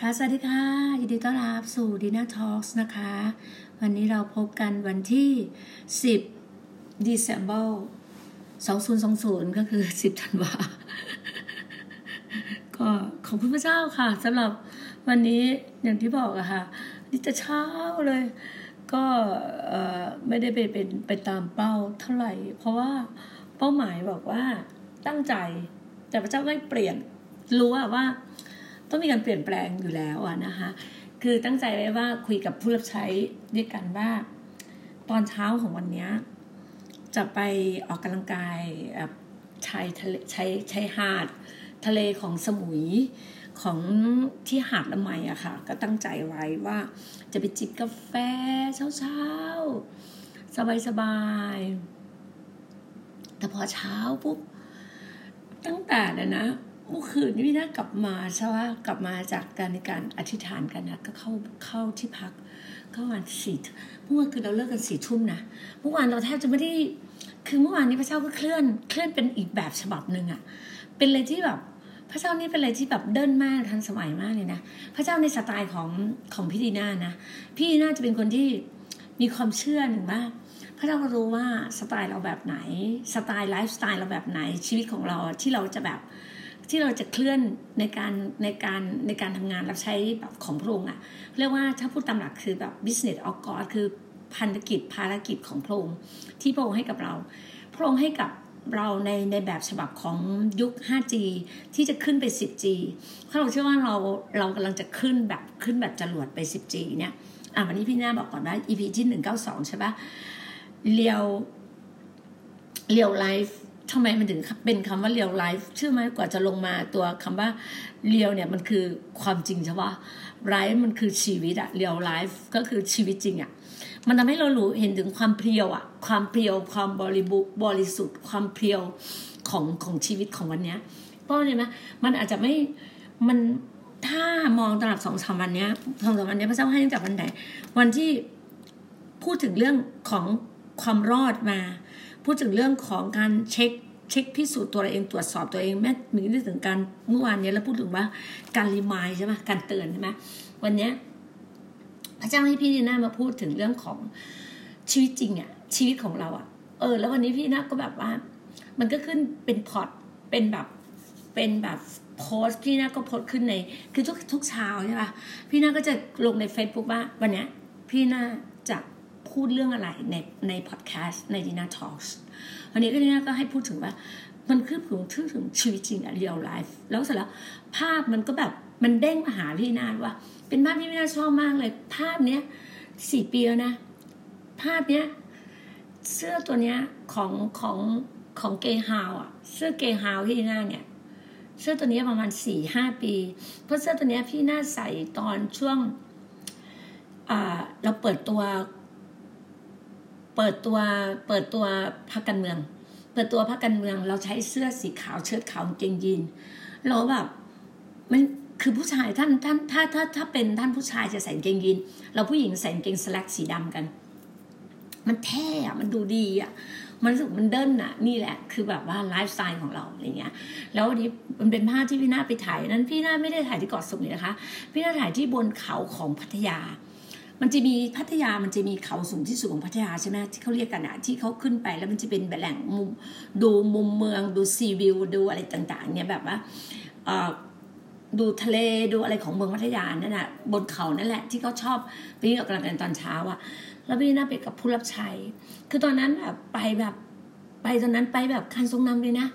ค่ะ สวัสดีค่ะ ยินดีต้อนรับสู่ดีน่าทอล์กนะคะ วันนี้เราพบกันวันที่ 10 December 2020 ก็คือ 10ธันวา ก็ขอบคุณพระเจ้าค่ะสำหรับวันนี้อย่างที่บอกอะค่ะ นี่จะเช้าเลย ก็ไม่ได้ไปเป็นไปตามเป้าเท่าไหร่ เพราะว่าเป้าหมายบอกว่าตั้งใจ แต่พระเจ้าไม่เปลี่ยนรู้ว่าว่า ต้องมีการเปลี่ยนแปลงอยู่แล้วอะนะคะ คือตั้งใจไว้ว่าคุยกับผู้รับใช้ด้วยกันว่า ตอนเช้าของวันนี้จะไปออกกำลังกายชายทะเลชายชายหาด ทะเลของสมุยของที่หาดละไมอะค่ะ ก็ตั้งใจไว้ว่าจะไปจิบกาแฟเช้าๆ สบายๆแต่พอเช้าปุ๊บตั้งแต่นะ เมื่อคืนนี่น่ากลับมาใช่ไหมกลับมาจากการในการอธิษฐานกันนะก็เข้าเข้าที่พักเข้าวันสี่เมื่อวานคือเราเลิกกันสี่ทุ่มนะเมื่อวานเราแทบจะไม่ได้คือเมื่อวานนี้พระเจ้าก็เคลื่อนเคลื่อนเป็นอีกแบบฉบับหนึ่งอะเป็นเลยที่แบบพระเจ้านี่เป็นอะไรที่แบบเดินมากทันสมัยมากเลยนะพระเจ้าในสไตล์ของของพี่ดีน่านะพี่ดีน่าจะเป็นคนที่มีความเชื่อหนึ่งว่าพระเจ้าก็รู้ว่าสไตล์เราแบบไหนสไตล์ไลฟ์สไตล์เราแบบไหนชีวิตของเราที่เราจะแบบ ที่เราจะเคลื่อนในการในการในการทำงานรับใช้แบบของพระองค์อะเรียกว่าถ้าพูดตามหลักคือแบบ business of God คือพันธกิจภารกิจของพระองค์ที่พระองค์ให้กับเรา พระองค์ให้กับเราในในแบบฉบับของยุค 5G ที่จะขึ้นไป 10G เพราะเราเชื่อว่าเราเรากำลังจะขึ้นแบบขึ้นแบบจรวดไป 10G เนี่ยอะวันนี้พี่หน้าบอกก่อนว่า EP ที่ 192 ใช่ปะเรียวเรียวไลฟ์ ทำไมมันถึงเป็นคำว่าเรียวไลฟ์เชื่อไหมกว่าจะลงมาตัวคำว่าเรียวเนี่ยมันคือความจริงใช่ปะไลฟ์มันคือชีวิตอะเรียวไลฟ์ก็คือชีวิตจริงอะมันทำให้เรารู้เห็นถึงความเพียวอะความเพียวความบริบุบริสุทธิ์ ความเพียวของของชีวิตของวันเนี้ยเพราะเนี่ยนะมันอาจจะไม่มันถ้ามองตลับสองสามวันเนี้ยสองสามวันเนี้ยพระเจ้าให้ตั้งแต่วันไหนวันที่พูดถึงเรื่องของความรอดมา พูดถึงเรื่องของการเช็คเช็คพิสูจน์ตัวเองตรวจสอบตัวเองแม้มีเรื่องถึงการเมื่อวานนี้เราพูดถึงว่าการรีมายใช่ไหมการเตือนใช่ไหมวันนี้พระเจ้าให้พี่ดีน่ามาพูดถึงเรื่องของชีวิตจริงอะชีวิตของเราอะเออ แล้ววันนี้พี่น่าก็แบบว่า มันก็ขึ้นเป็นพอร์ตเป็นแบบเป็นแบบโพสพี่น่าก็โพสขึ้นใน คือทุกทุกเช้าใช่ป่ะพี่น่าก็จะลงใน Facebook ว่าวันนี้พี่น่าจะ พูดเรื่องอะไรในในพอดแคสต์ในดีน่า talk วันนี้ก็ดีน่าก็ให้พูดถึงว่า มันคือถึงถึงถึงชีวิตจริงอะ real life แล้วเสร็จแล้วภาพมันก็แบบมันเด้งมาหาพี่นาว่า เป็นภาพที่พี่นาชอบมากเลย ภาพเนี้ยสี่ปีแล้วนะ ภาพเนี้ยเสื้อตัวเนี้ยของของของเกย์ฮาวอะเสื้อเกย์ฮาวพี่นาเนี่ย เสื้อตัวนี้ประมาณสี่ห้าปี เพราะเสื้อตัวนี้พี่น่าใส่ตอนช่วงเราเปิดตัว เปิดตัวเปิดตัวพรรคการเมือง เปิดตัวพรรคการเมือง เราใช้เสื้อสีขาวเชิ้ตขาวเกงยีนเราแบบมันคือผู้ชายท่านท่านถ้าถ้าถ้าเป็นท่านผู้ชายจะใส่เกงยีนเราผู้หญิงใส่เกงสแลกสีดำกัน มันแท้อะมันดูดีอะมันรู้สึกมันเดินอะนี่แหละ คือแบบว่าไลฟ์สไตล์ของเราอะไรเงี้ย แล้ววันนี้มันเป็นภาพที่พี่นาไปถ่ายนั้นพี่นาไม่ได้ถ่ายที่เกาะสมุยนะคะ พี่นาถ่ายที่บนเขาของพัทยา มันจะมีพัทยามันจะมีเขาสูงที่สุดของพัทยาใช่ไหมที่เขาเรียกกันอะที่เขาขึ้นไปแล้วมันจะเป็นแหล่งมุมดูมุมเมืองดูซีวิวดูอะไรต่างๆ เนี่ยแบบว่าดูทะเลดูอะไรของเมืองพัทยานั่นแหะบนเขานั่นแหละ ที่เขาชอบไปวิ่งออกกำลังกายตอนเช้าอะแล้วพี่น่าไปกับผู้รับใช้ คือตอนนั้นแบบไปแบบไปตอนนั้นไปแบบคันทรงนำเลยนะ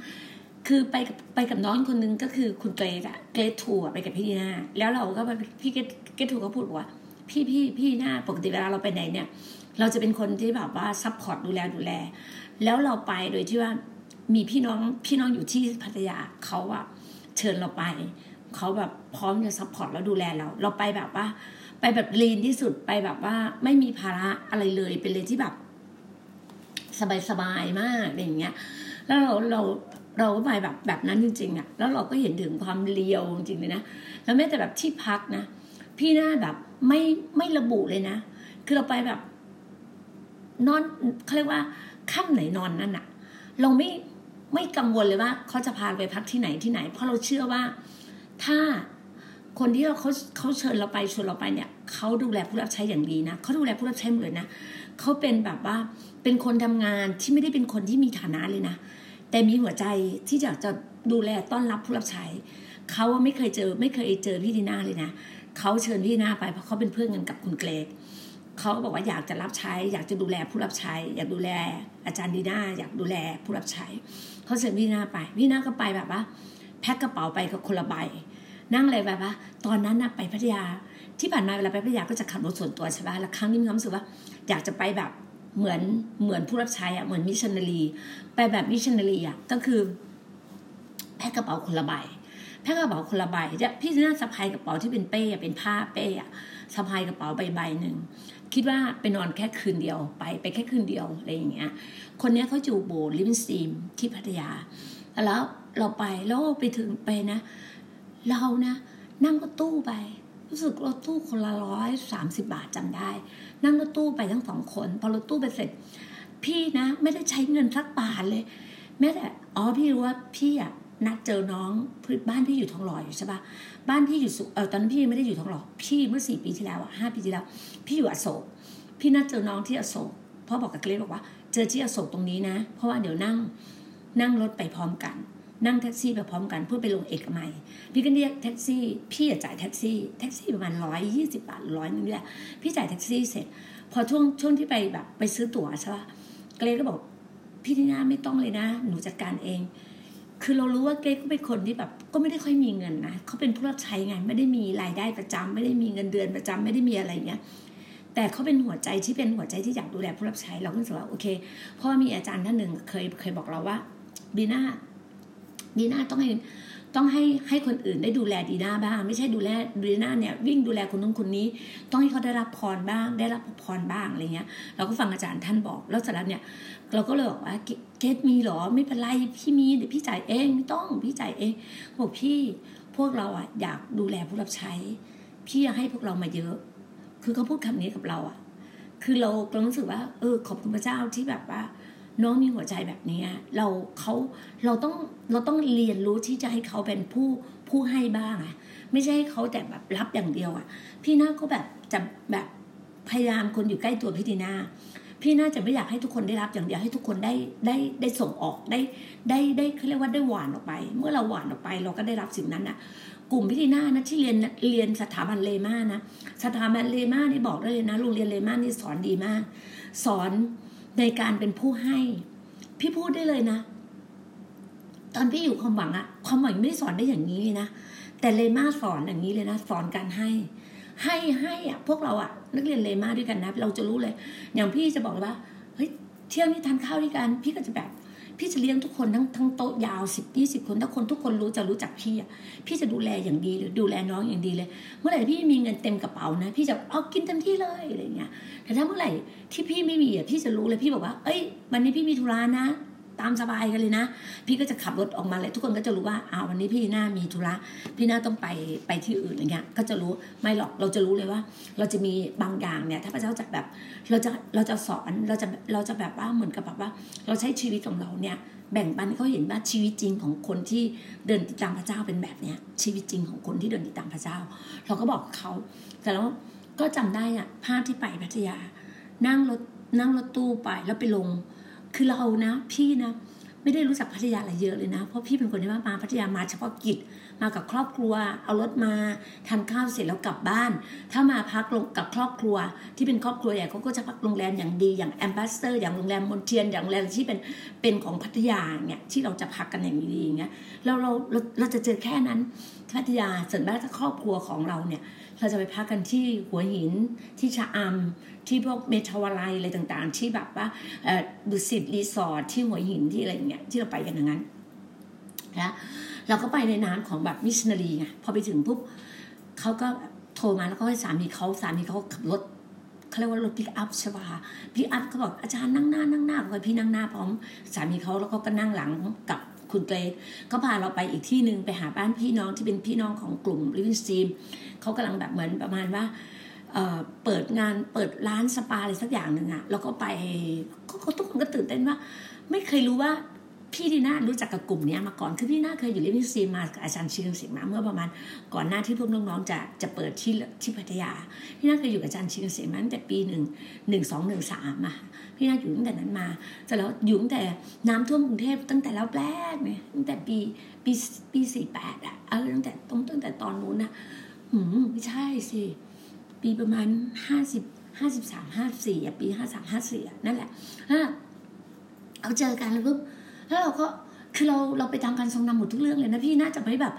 คือไปกับไปกับน้องคนนึงก็คือคุณเกรดอะเกรดทัวร์ไปกับพี่ดีน่าแล้วเราก็ไปพี่เกรดเกรดทัวร์ก็พูดว่า พี่พี่พี่หน้าปกติเวลาเราไปไหนเนี่ย เราจะเป็นคนที่แบบว่า support ดูแลดูแล แล้วเราไปโดยที่ว่ามีพี่น้องพี่น้องอยู่ที่พัทยาเขาอะเชิญเราไปเขาแบบพร้อมจะ support แล้วดูแลเรา เราไปแบบว่า ไปแบบ lean ที่สุดไปแบบว่าไม่มีภาระอะไรเลยเป็นเลยที่แบบ สบายสบายมากอะไรอย่างเงี้ย แล้วเราเราเราก็ไปแบบแบบนั้นจริงๆอะแล้วเราก็เห็นถึงความ real จริงเลยนะแล้วแม้แต่แบบที่พักนะ พี่หน้าแบบไม่ไม่ระบุเลยนะ คือเราไปแบบ นอนเขาเรียกว่าค่ำไหนนอนนั่นอะเราไม่ไม่กังวลเลยว่าเขาจะพาไปพักที่ไหนที่ไหน เพราะเราเชื่อว่า ถ้าคนที่เขาเขาเชิญเราไปชวนเราไปเนี่ยเขาดูแลผู้รับใช้อย่างดีนะเขาดูแลผู้รับใช้หมดเลยนะเขาเป็นแบบว่าเป็นคนทำงานที่ไม่ได้เป็นคนที่มีฐานะเลยนะ แต่มีหัวใจที่อยากจะดูแลต้อนรับผู้รับใช้เขาไม่เคยเจอ ไม่เคยเจอพี่ดีน่าเลยนะ เขาเชิญพี่นาไปเพราะเขาเป็นเพื่อนกันกับคุณเกรกเขาบอกว่าอยากจะรับใช้ อยากจะดูแลผู้รับใช้ อยากดูแล อาจารย์ดีน่าอยากดูแลผู้รับใช้เขาเชิญพี่นาไปพี่นาก็ไปแบบว่าแพ็คกระเป๋าไปกับคนละใบนั่งเลยแบบว่าตอนนั้นนะไปพัทยา ที่ผ่านมาเวลาไปพัทยาก็จะขับรถส่วนตัวใช่ไหมแล้วครั้งนี้มีความรู้สึกว่า อยากจะไปแบบเหมือนเหมือนผู้รับใช้อะเหมือนมิชชันนารีไปแบบมิชชันนารีอะก็คือแพ็คกระเป๋าคนละใบ แพ็คกระเป๋าคนละใบจะพี่น่าสะพายกระเป๋าที่เป็นเป้เป็นผ้าเป้อะสะพายกระเป๋าใบใบหนึ่งคิดว่าไปนอนแค่คืนเดียวไปไปแค่คืนเดียวอะไรอย่างเงี้ย คนนี้เขาอยู่โบลิมซีมที่พัทยา แล้วเราไปแล้วไปถึงไปนะ เรานะนั่งรถตู้ไป รู้สึกรถตู้คนละร้อยสามสิบบาทจำได้ นั่งรถตู้ไปทั้งสองคน พอรถตู้ไปเสร็จ พี่นะ ไม่ได้ใช้เงินสักบาทเลย แม้แต่อ๋อพี่รู้ว่าพี่อะ นัดเจอน้องบ้านพี่อยู่ทองหล่ออยู่ใช่ปะบ้านพี่อยู่สุเออตอนนั้นพี่ไม่ได้อยู่ทองหล่อพี่เมื่อสี่ปีที่แล้วอะห้าปีที่แล้ว พี่อยู่อโศกพี่นัดเจอน้องที่อโศกพ่อบอกกับเกรซบอกว่า เจอที่อโศกตรงนี้นะ เพราะว่าเดี๋ยวนั่งนั่งรถไปพร้อมกัน นั่งแท็กซี่ไปพร้อมกันเพื่อไปลงเอกมัย พี่ก็เรียกแท็กซี่ พี่จ่ายแท็กซี่แท็กซี่ประมาณร้อยยี่สิบาทร้อยนึงนี่แหละพี่จ่ายแท็กซี่เสร็จ พอช่วงช่วงที่ไปแบบไปซื้อตั๋วใช่ปะเกรก็บอกพี่ที่น่าไม่ต้องเลยนะ หนูจัดการเอง คือเรารู้ว่าเกรก็เป็นคนที่แบบก็ไม่ได้ค่อยมีเงินนะเขาเป็นผู้รับใช้ไงไม่ได้มีรายได้ประจำไม่ได้มีเงินเดือนประจำไม่ได้มีอะไรเงี้ยแต่เขาเป็นหัวใจที่เป็นหัวใจที่อยากดูแลผู้รับใช้เราก็รู้สึกว่าโอเคพ่อมีอาจารย์ท่านหนึ่งเคยเคยบอกเราว่าบีน่าดีน่าต้องให้ ต้องให้ให้คนอื่นได้ดูแลดีน่าบ้าง ไม่ใช่ดูแลดีน่าเนี่ยวิ่งดูแลคนนู้นคนนี้ ต้องให้เขาได้รับพรบ้าง ได้รับพรบ้างอะไรเงี้ย เราก็ฟังอาจารย์ท่านบอก แล้วเสร็จแล้วเนี่ย เราก็เลยบอกว่าเกตมีหรอไม่เป็นไรพี่มีเดี๋ยวพี่จ่ายเองไม่ต้องพี่จ่ายเองบอกพี่พวกเราอะอยากดูแลผู้รับใช้ พี่อยากให้พวกเรามาเยอะ คือเขาพูดคำนี้กับเราอะ คือเราเรารู้สึกว่า เออขอบคุณพระเจ้าที่แบบว่า น้องมีหัวใจแบบนี้เราเขาเราต้องเราต้องเรียนรู้ที่จะให้เขาเป็นผู้ผู้ให้บ้างอะไม่ใช่ให้เขาแต่แบบรับอย่างเดียวอะพี่น่าก็แบบจะแบบพยายามคนอยู่ใกล้ตัวพี่ดีนาพี่น่าจะไม่อยากให้ทุกคนได้รับอย่างเดียวให้ทุกคนได้ได้ได้ส่งออกได้ได้ได้เขาเรียกว่าได้หวานออกไป เมื่อเราหวานออกไปเราก็ได้รับสิ่งนั้นอะกลุ่มพิธีนานะที่เรียนเรียนสถาบันเลมานะสถาบันเลมานี่บอกได้เลยนะโรงเรียนเลมานี่สอนดีมาก สอน ในการเป็นผู้ให้ พี่พูดได้เลยนะ ตอนพี่อยู่ความหวังอะความหวังไม่ได้สอนได้อย่างนี้เลยนะแต่เลมาสอนอย่างนี้เลยนะสอนการให้ ให้ให้อะพวกเราอะนักเรียนเลมาด้วยกันนะ เราจะรู้เลย อย่างพี่จะบอกเลยว่าเฮ้ยเที่ยวนี้ทานข้าวด้วยกัน พี่ก็จะแบบ พี่จะเลี้ยงทุกคนทั้งทั้งโต๊ะยาวสิบยี่สิบคนถ้าคนทุกคนรู้จะรู้จักพี่อะพี่จะดูแลอย่างดีหรือดูแลน้องอย่างดีเลย เมื่อไหร่พี่มีเงินเต็มกระเป๋านะ พี่จะเอากินเต็มที่เลยอะไรเงี้ยแต่ถ้าเมื่อไหร่ที่พี่ไม่มีอะพี่จะรู้เลยพี่บอกว่า เอ้ย วันนี้พี่มีธุระนะ ตามสบายกันเลยนะ พี่ก็จะขับรถออกมาเลยทุกคนก็จะรู้ว่าอ้าววันนี้พี่หน้ามีธุระพี่หน้าต้องไปไปที่อื่นอะไรเงี้ยก็จะรู้ไม่หรอกเราจะรู้เลยว่า เราจะมีบางอย่างเนี่ย ถ้าพระเจ้าจะแบบเราจะเราจะสอนเราจะเราจะแบบว่าเหมือนกับแบบว่า เราใช้ชีวิตของเราเนี่ยแบ่งปันเขาเห็นว่าชีวิตจริงของคนที่เดินติดตามพระเจ้าเป็นแบบเนี้ยชีวิตจริงของคนที่เดินติดตามพระเจ้า เราก็บอกเขาแต่แล้วก็จำได้อะภาพที่ไปพัทยา นั่งรถนั่งรถตู้ไปแล้วไปลง คือเรานะพี่นะไม่ได้รู้จักพัทยาอะไรเยอะเลยนะ เพราะพี่เป็นคนที่ว่ามาพัทยามาเฉพาะกิจ มากับครอบครัว เอารถมาทานข้าวเสร็จแล้วกลับบ้าน ถ้ามาพักลงกับครอบครัว ที่เป็นครอบครัวใหญ่เขาก็จะพักโรงแรมอย่างดีอย่างแอมบาสซาเดอร์อย่างโรงแรมมณเฑียรอย่างโรงแรมที่เป็นเป็นของพัทยาเนี่ยที่เราจะพักกันอย่างดีอย่างเงี้ยเราเราเราเราจะเจอแค่นั้นพัทยาส่วนมากถ้าครอบครัวของเราเนี่ย เราจะไปพักกันที่หัวหินที่ชะอำที่พวกเมธาวลัยอะไรต่างๆ ที่แบบว่าดุสิตรีสอร์ทที่หัวหินที่อะไรอย่างเงี้ยที่เราไปกันอย่างนั้นนะเราก็ไปในนามของแบบมิชชันนารีไงพอไปถึงปุ๊บเขาก็โทรมาแล้วก็ให้สามีเขาสามีเขาขับรถเขาเรียกว่ารถพิกอัพใช่ป่ะพิกอัพเขาบอกอาจารย์นั่งหน้านั่งหน้าคอพี่นั่งหน้าพร้อม สามีเขาแล้วก็ก็นั่งหลังกับ คุณเกรซก็พาเราไปอีกที่หนึ่งไปหาบ้านพี่น้องที่เป็นพี่น้องของกลุ่มลิฟว์ซีมเขากำลังแบบเหมือนประมาณว่าเปิดงานเปิดร้านสปาอะไรสักอย่างหนึ่งอะแล้วก็ไปก็ทุกคนก็ตื่นเต้นว่า ไม่เคยรู้ว่าพี่ดีน่ารู้จักกับกลุ่มนี้มาก่อนคือพี่น่าเคยอยู่เล่นซีมากับอาจารย์ชิงสิงมาเมื่อประมาณก่อนหน้าที่พวกน้องๆจะจะเปิดที่ที่พัทยาพี่น่าเคยอยู่กับอาจารย์ชิงสิงมาตั้งแต่ปีหนึ่งหนึ่งสองหนึ่งสามอะ พี่น่าอยู่ตั้งแต่นั้นมาแต่แล้วอยู่ตั้งแต่น้ำท่วมกรุงเทพตั้งแต่แล้วแรกเนี่ยตั้งแต่ปีปีปีสี่แปดอะเออตั้งแต่ต้องตั้งแต่ตอนนู้นนะอืมไม่ใช่สิปีประมาณห้าสิบห้าสิบสามห้าสี่อะปีห้าสามห้าสี่อะนั่นแหละเอาเจอกันแล้วปุ๊บแล้วเราก็คือเราเราไปตามการทรงนำหมดทุกเรื่องเลยนะพี่น่าจะไม่แบบ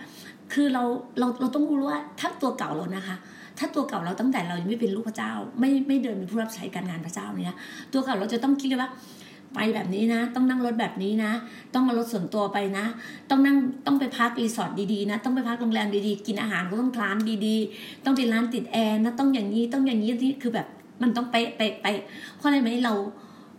คือเราเราเราต้องรู้ว่าถ้าตัวเก่าเรานะคะ ถ้าตัวเก่าเราตั้งแต่เรายังไม่เป็นลูกพระเจ้า ไม่ไม่เดินเป็นผู้รับใช้การงานพระเจ้าเนี่ยตัวเก่าเราจะต้องคิดเลยว่าไปแบบนี้นะ ต้องนั่งรถแบบนี้นะ ต้องมารถส่วนตัวไปนะ ต้องนั่งต้องไปพักรีสอร์ทดีๆนะ ต้องไปพักโรงแรมดีๆ กินอาหารก็ต้องร้านดีๆ ต้องเป็นร้านติดแอร์นะ ต้องอย่างนี้ต้องอย่างนี้ที่คือแบบมันต้องไปไปไปเพราะอะไรไหมเรา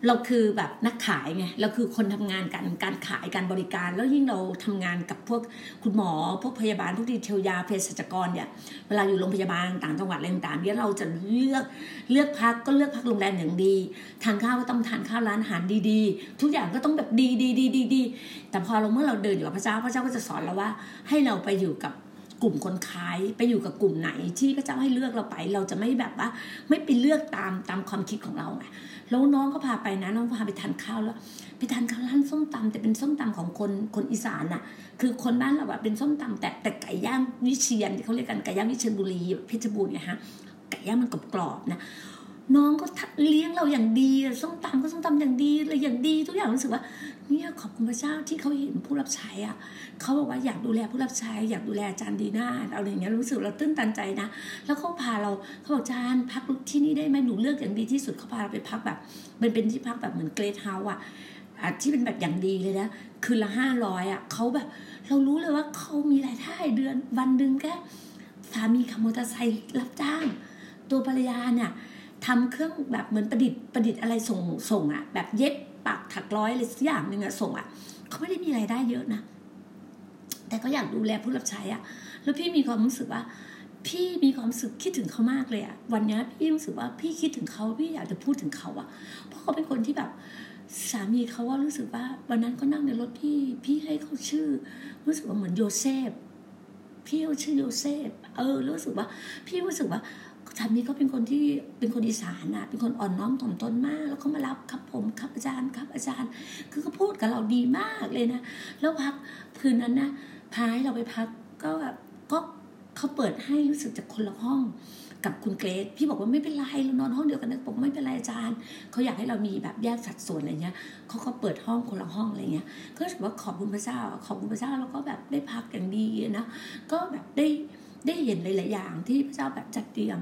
เราคือแบบนักขายไงเราคือคนทำงานการการขายการบริการ แล้วยิ่งเราทำงานกับพวกคุณหมอ พวกพยาบาลพวกดีเทลยาเภสัชกรเนี่ยเวลาอยู่โรงพยาบาลต่างจังหวัดอะไรต่างๆเนี่ยเราจะเลือกเลือกพักก็เลือกพักโรงแรมอย่างดี ทานข้าวก็ต้องทานข้าวร้านอาหารดีๆ ทุกอย่างก็ต้องแบบดีดีดีดีดีแต่พอเราเมื่อเราเดินอยู่กับพระเจ้าพระเจ้าก็จะสอนเราว่าให้เราไปอยู่กับ กลุ่มคนขายไปอยู่กับกลุ่มไหน ที่พระเจ้าให้เลือกเราไป เราจะไม่แบบว่า ไม่ไปเลือกตามตามความคิดของเราไงแล้วน้องก็พาไปนะน้องพาไปทานข้าวแล้ว ไปทานข้าวร้านส้มตำแต่เป็นส้มตำของคนคนอีสานน่ะคือคนบ้านเราอะเป็นส้มตำแต่แต่ไก่ย่างวิเชียนเขาเรียกกันไก่ย่างวิเชียนบุรีเพชรบูรณ์ไงฮะไก่ย่างมันกรอบๆนะ น้องก็เลี้ยงเราอย่างดีส้มตำก็ส้มตำอย่างดีเลยอย่างดีทุกอย่างรู้สึกว่าเนี่ยขอบคุณพระเจ้าที่เขาเห็นผู้รับใช้อะเขาบอกว่าอยากดูแลผู้รับใช้อยากดูแลอาจารย์ดีน่าอะไรอย่างเงี้ยรู้สึกเราตื้นตันใจนะ แล้วเขาพาเราเขาบอกอาจารย์พักที่นี่ได้ไหมหนูเลือกอย่างดีที่สุดเขาพาเราไปพักแบบมันเป็นที่พักแบบเหมือนเกรทเฮาส์อะที่เป็นแบบอย่างดีเลยนะคืนละห้าร้อยอะเขาแบบ เรารู้เลยว่าเขามีรายได้เดือนวันหนึ่งแค่สามีขับมอเตอร์ไซค์รับจ้าง ตัวภรรยาเนี่ย ทำเครื่องแบบเหมือนประดิษฐ์ประดิษฐ์อะไรส่งส่งอะแบบเย็บปักถักร้อยอะไรสักอย่างหนึ่งอะส่งอะเขาไม่ได้มีไรายได้เยอะนะแต่ก็อยากดูแลผู้รับใช้อะแล้วพี่มีความรู้สึกว่า พี่มีความรู้สึกคิดถึงเขามากเลยอะวันนี้พี่รู้สึกว่าพี่คิดถึงเขาพี่อยากจะพูดถึงเขาอะเพราะเขาเป็นคนที่แบบสามีเขาว่ารู้สึกว่า วันนั้นก็นั่งในรถพี่พี่ให้เขาชื่อ รู้สึกว่าเหมือนโยเซฟพี่เขาชื่อโยเซฟเออรู้สึกว่า พี่รู้สึกว่า สามีเขาเป็นคนที่เป็นคนอีสานน่ะเป็นคนอ่อนน้อมถ่อมตนมาก แล้วเขามารับครับผมครับอาจารย์ครับอาจารย์ คือเขาพูดกับเราดีมากเลยนะ แล้วพักคืนนั้นนะพาให้เราไปพักก็แบบก็เขาเปิดให้รู้สึกจากคนละห้องกับคุณเกรซพี่บอกว่าไม่เป็นไรเรานอนห้องเดียวกันนะผมไม่เป็นไรอาจารย์เขาอยากให้เรามีแบบแยกสัดส่วนอะไรเงี้ยเขาก็เปิดห้องคนละห้องอะไรเงี้ยก็รู้สึกว่าขอบคุณพระเจ้าขอบคุณพระเจ้าแล้วก็แบบได้พักอย่างดีนะก็แบบได้ ได้เห็นหลาย ๆ อย่างที่พระเจ้าแบบจัดเตรียม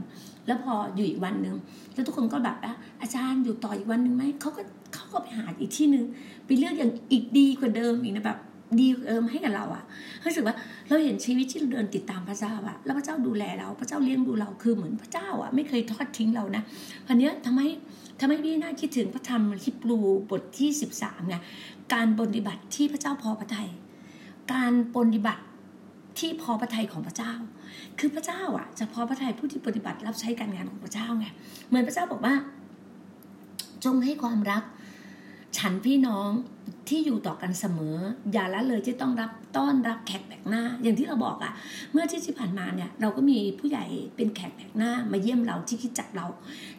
แล้วพออยู่อีกวันหนึ่งแล้วทุกคนก็แบบอาจารย์อยู่ต่ออีกวันหนึ่งไหมเขาก็เขาก็ไปหาอีกที่หนึ่งไปเลือกอย่างอีกดีกว่าเดิมอีกนะแบบดีเอิมให้กับเราอะรู้สึกว่าเราเห็นชีวิตที่เราเดินติดตามพระเจ้าอะแล้วพระเจ้าดูแลเรา พระเจ้าเลี้ยงดูเราคือเหมือนพระเจ้าอะไม่เคยทอดทิ้งเรานะอันนี้ทำไมทำไมพี่น่าคิดถึงพระธรรมฮิบรูบทที่สิบสามไงการปฏิบัติที่พระเจ้าพอพระทัยการปฏิบัติที่พอพระทัยของพระเจ้า คือพระเจ้าอะจะพอพระทัยผู้ที่ปฏิบัติรับใช้การงานของพระเจ้าไงเหมือนพระเจ้าบอกว่า จงให้ความรัก ฉันพี่น้องที่อยู่ต่อกันเสมอ อย่าละเลยที่ต้องรับต้อนรับแขกแปลกหน้า อย่างที่เราบอกอะ่ะ เมื่อที่ที่ผ่านมาเนี่ย เราก็มีผู้ใหญ่เป็นแขกแปลกหน้า มาเยี่ยมเราที่คิดจักเรา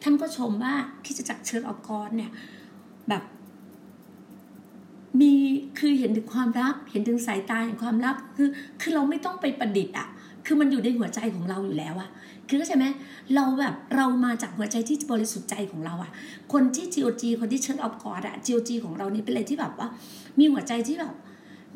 ท่านก็ชมว่าคิดจักเชิญออกรเนี่ย แบบมีคือเห็นถึงความรัก เห็นถึงสายตาแห่งความรักคือคือเราไม่ต้องไปประดิษฐ์อะ คือมันอยู่ในหัวใจของเราอยู่แล้วอะคือเข้าใจไหมเราแบบเรามาจากหัวใจที่บริสุทธิ์ใจของเราอะคนที่ GOG คนที่เชิญออฟกอดอะ GOG ของเรานี่เป็นอะไรที่แบบว่า มีหัวใจที่แบบ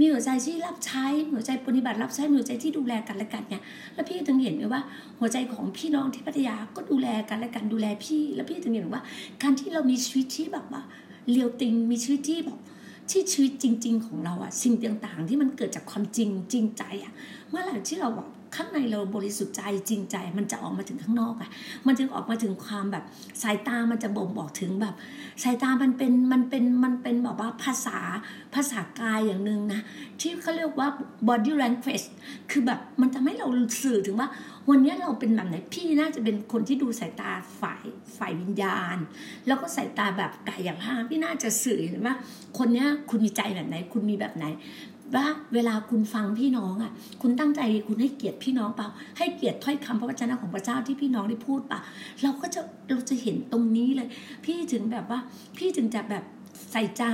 มีหัวใจที่รับใช้หัวใจปฏิบัติรับใช้หัวใจที่ดูแลกันและกันไงแล้วพี่ถึงเห็นว่า หัวใจของพี่น้องที่พัทยาก็ดูแลกันและกันดูแลพี่ แล้วพี่ถึงเห็นว่า การที่เรามีชีวิตที่แบบว่าเลียวติงมีชีวิตที่แบบที่ชีวิตจริง ๆ ของเราอะสิ่งต่างๆ ที่มันเกิดจากความจริงจริงใจอะเมื่อไหร่ที่เราแบบ ข้างในเราบริสุทธิ์ใจจริงใจ มันจะออกมาถึงข้างนอกอะมันจึงออกมาถึงความแบบสายตามันจะบ่งบอกถึงแบบ สายตามันเป็นมันเป็นมันเป็นแบบว่าภาษาภาษากายอย่างหนึ่งนะ ที่เขาเรียกว่า body language คือแบบมันทำให้เราสื่อถึงว่า วันนี้เราเป็นแบบไหนพี่น่าจะเป็นคนที่ดูสายตาฝ่ายฝ่ายวิญญาณ แล้วก็สายตาแบบกายอย่างห้าพี่น่าจะสื่อเห็นว่าคนนี้คุณมีใจแบบไหน คุณมีแบบไหน ว่าเวลาคุณฟังพี่น้องอะ คุณตั้งใจคุณให้เกียรติพี่น้องเปล่า ให้เกียรติถ้อยคำพระวจนะของพระเจ้าที่พี่น้องได้พูดเปล่าเราก็จะเราจะเห็นตรงนี้เลย พี่ถึงแบบว่า พี่ถึงจะแบบใส่ใจ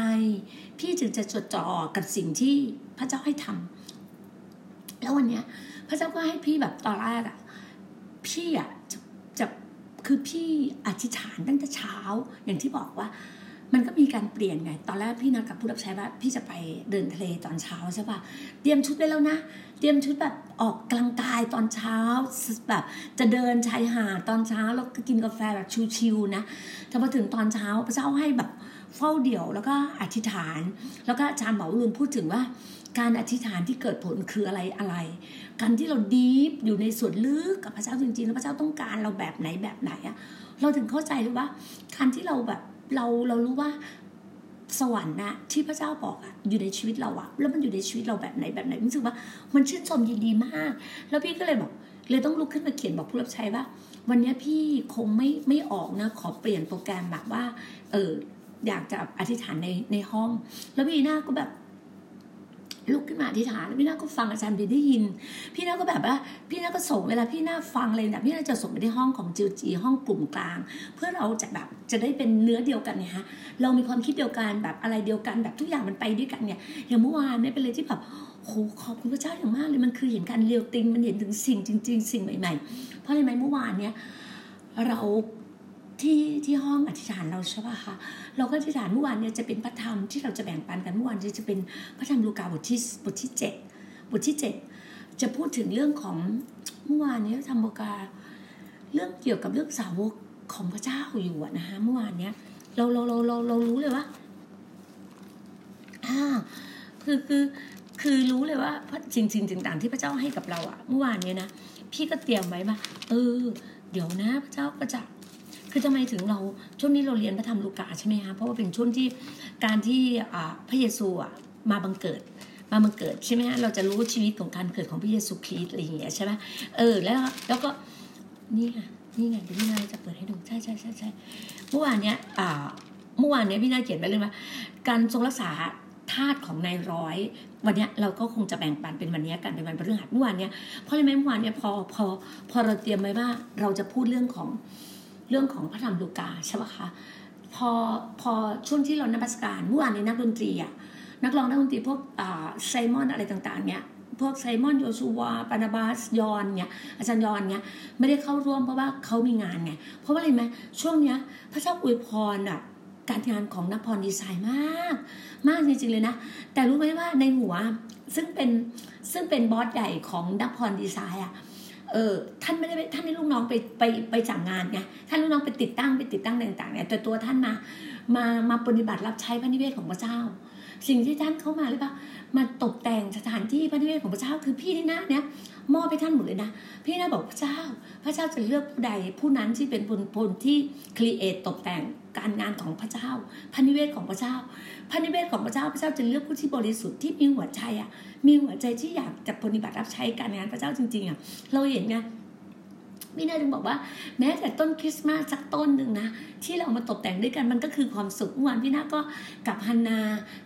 พี่ถึงจะจดจ่อกับสิ่งที่พระเจ้าให้ทำแล้ววันเนี้ย พระเจ้าก็ให้พี่แบบตอนแรกอะ พี่อะจะจะคือพี่อธิษฐานตั้งแต่เช้า อย่างที่บอกว่า มันก็มีการเปลี่ยนไง ตอนแรกพี่นัดกับผู้รับใช้ว่าพี่จะไปเดินทะเลตอนเช้าใช่ปะเตรียมชุดไว้แล้วนะ เตรียมชุดแบบออกกลังกายตอนเช้าแบบจะเดินชายหาดตอนเช้าแล้วก็กินกาแฟแบบชิวๆนะแต่พอถึงตอนเช้าพระเจ้าให้แบบเฝ้าเดี่ยวแล้วก็อธิษฐาน แล้วก็อาจารย์เหมาลุนพูดถึงว่า การอธิษฐานที่เกิดผลคืออะไรอะไร การที่เราดีฟอยู่ในส่วนลึกกับพระเจ้าจริงๆแล้วพระเจ้าต้องการเราแบบไหนแบบไหนอะเราถึงเข้าใจเลยว่าการที่เราแบบ เราเรารู้ว่าสวรรค์นะที่พระเจ้าบอกอะอยู่ในชีวิตเราอะแล้วมันอยู่ในชีวิตเราแบบไหนแบบไหนรู้สึกว่า มันชื่นชมยินดีมาก แล้วพี่ก็เลยบอกเลยต้องลุกขึ้นมาเขียนบอกผู้รับใช้ว่า วันนี้พี่คงไม่ไม่ออกนะ ขอเปลี่ยนโปรแกรมแบบว่า เอออยากจะอธิษฐานในในห้อง แล้วพี่หน้าก็แบบ ลุกขึ้นมาอธิษฐานพี่นาก็ฟังอาจารย์บีได้ยิน พี่นาก็แบบว่าพี่นาก็ส่งเวลาพี่นาฟังเลยนะพี่นาจะส่งไปที่ห้องของจิวจีห้องกลุ่มกลาง เพื่อเราจะแบบจะได้เป็นเนื้อเดียวกันเนี่ยฮะเรามีความคิดเดียวกันแบบอะไรเดียวกันแบบทุกอย่างมันไปด้วยกันเนี่ยอย่างเมื่อวานเนี่ยเป็นเลยที่แบบโหขอบคุณพระเจ้าอย่างมากเลยมันคือเห็นการเรียวติงมันเห็นถึงสิ่งจริง ๆ สิ่งใหม่ ๆ เพราะอะไรไหมเมื่อวานเนี่ยเรา ที่ที่ห้องอธิษฐานเราใช่ป่ะคะเราก็อธิษฐานเมื่อวานเนี่ยจะเป็นพระธรรมที่เราจะแบ่งปันกันเมื่อวานจะเป็นพระธรรมลูกาบทที่บทที่เจ็ดบทที่เจ็ดจะพูดถึงเรื่องของเมื่อวานนี้ธรรมกาเรื่องเกี่ยวกับเรื่องสาวกของพระเจ้าอยู่นะคะเมื่อวานเนี้ยเราเราเราเราเรารู้เลยว่าอ่าคือคือคือรู้เลยว่าจริงจริงต่างที่พระเจ้าให้กับเราอะเมื่อวานเนี้ยนะพี่ก็เตรียมไว้ว่าเออ เดี๋ยวนะ พระเจ้าก็จะ คือทำไมถึงเราช่วงนี้เราเรียนพระธรรมลูกาใช่ไหมคะเพราะว่าเป็นช่วงที่การที่พระเยซูมาบังเกิดมาบังเกิดใช่ไหมฮะเราจะรู้ชีวิตของการเกิดของพระเยซูคริสต์อะไรอย่างเงี้ยใช่ไหมเออแล้วแล้วก็นี่ไงนี่ไงเดี๋ยวพี่นายจะเปิดให้ดูใช่ใช่ใช่ใช่เมื่อวานเนี้ยอ่าเมื่อวานเนี้ยพี่นายเขียนไว้เลยว่าการทรงรักษาธาตุของนายร้อย วันนี้เราก็คงจะแบ่งปันเป็นวันนี้กันเป็นวันพฤหัสเมื่อวานเนี้ยเพราะอะไรไหมเมื่อวานเนี้ยพอพอพอเราเตรียมไว้ว่าเราจะพูดเรื่องของ เรื่องของพระธรรมลูกาใช่ปะคะพอพอช่วงที่เรานัสการเมื่อวานนี้นักดนตรีอะนักร้องนักดนตรีพวกไซมอนอะไรต่างๆเนี่ยพวกไซมอนโยชูวาปานาบาสยอนเนี่ยอาจารย์ยอนเนี่ยไม่ได้เข้าร่วมเพราะว่าเขามีงานไงเพราะว่าอะไรไหมช่วงเนี้ยพระเจ้าอวยพรอะการงานของนพรดีไซน์มาก มากจริงๆเลยนะ แต่รู้ไหมว่าในหัวซึ่งเป็นซึ่งเป็นบอสใหญ่ของนพรดีไซน์อะ เออท่านไม่ได้ท่านให้ลูกน้องไปไปไปจังงานไงท่านลูกน้องไปติดตั้งไปติดตั้งต่างๆเนี่ยแต่ตัวท่านมามามาปฏิบัติรับใช้พระนิเวศของพระเจ้า สิ่งที่ท่านเข้ามาหรือเปล่ามาตกแต่งสถานที่พระนิเวศของพระเจ้า คือพี่นี่นะเนี่ยมอบให้ท่านหมดเลยนะ พี่นะบอกพระเจ้า พระเจ้าจะเลือกผู้ใดผู้นั้นที่เป็นคนพลที่ครีเอทตกแต่ง การงานของพระเจ้าพระนิเวศของพระเจ้าพระนิเวศของพระเจ้าพระเจ้าจะเลือกผู้ที่บริสุทธิ์ที่มีหัวใจอะ มีหัวใจที่อยากจะปฏิบัติรับใช้การงานพระเจ้าจริงๆอะเราเห็นไงพี่นาถึงบอกว่าแม้แต่ต้นคริสต์มาสสักต้นหนึ่งนะ ที่เรามาตกแต่งด้วยกันมันก็คือความสุขเมื่อวานพี่นาก็กับฮันนา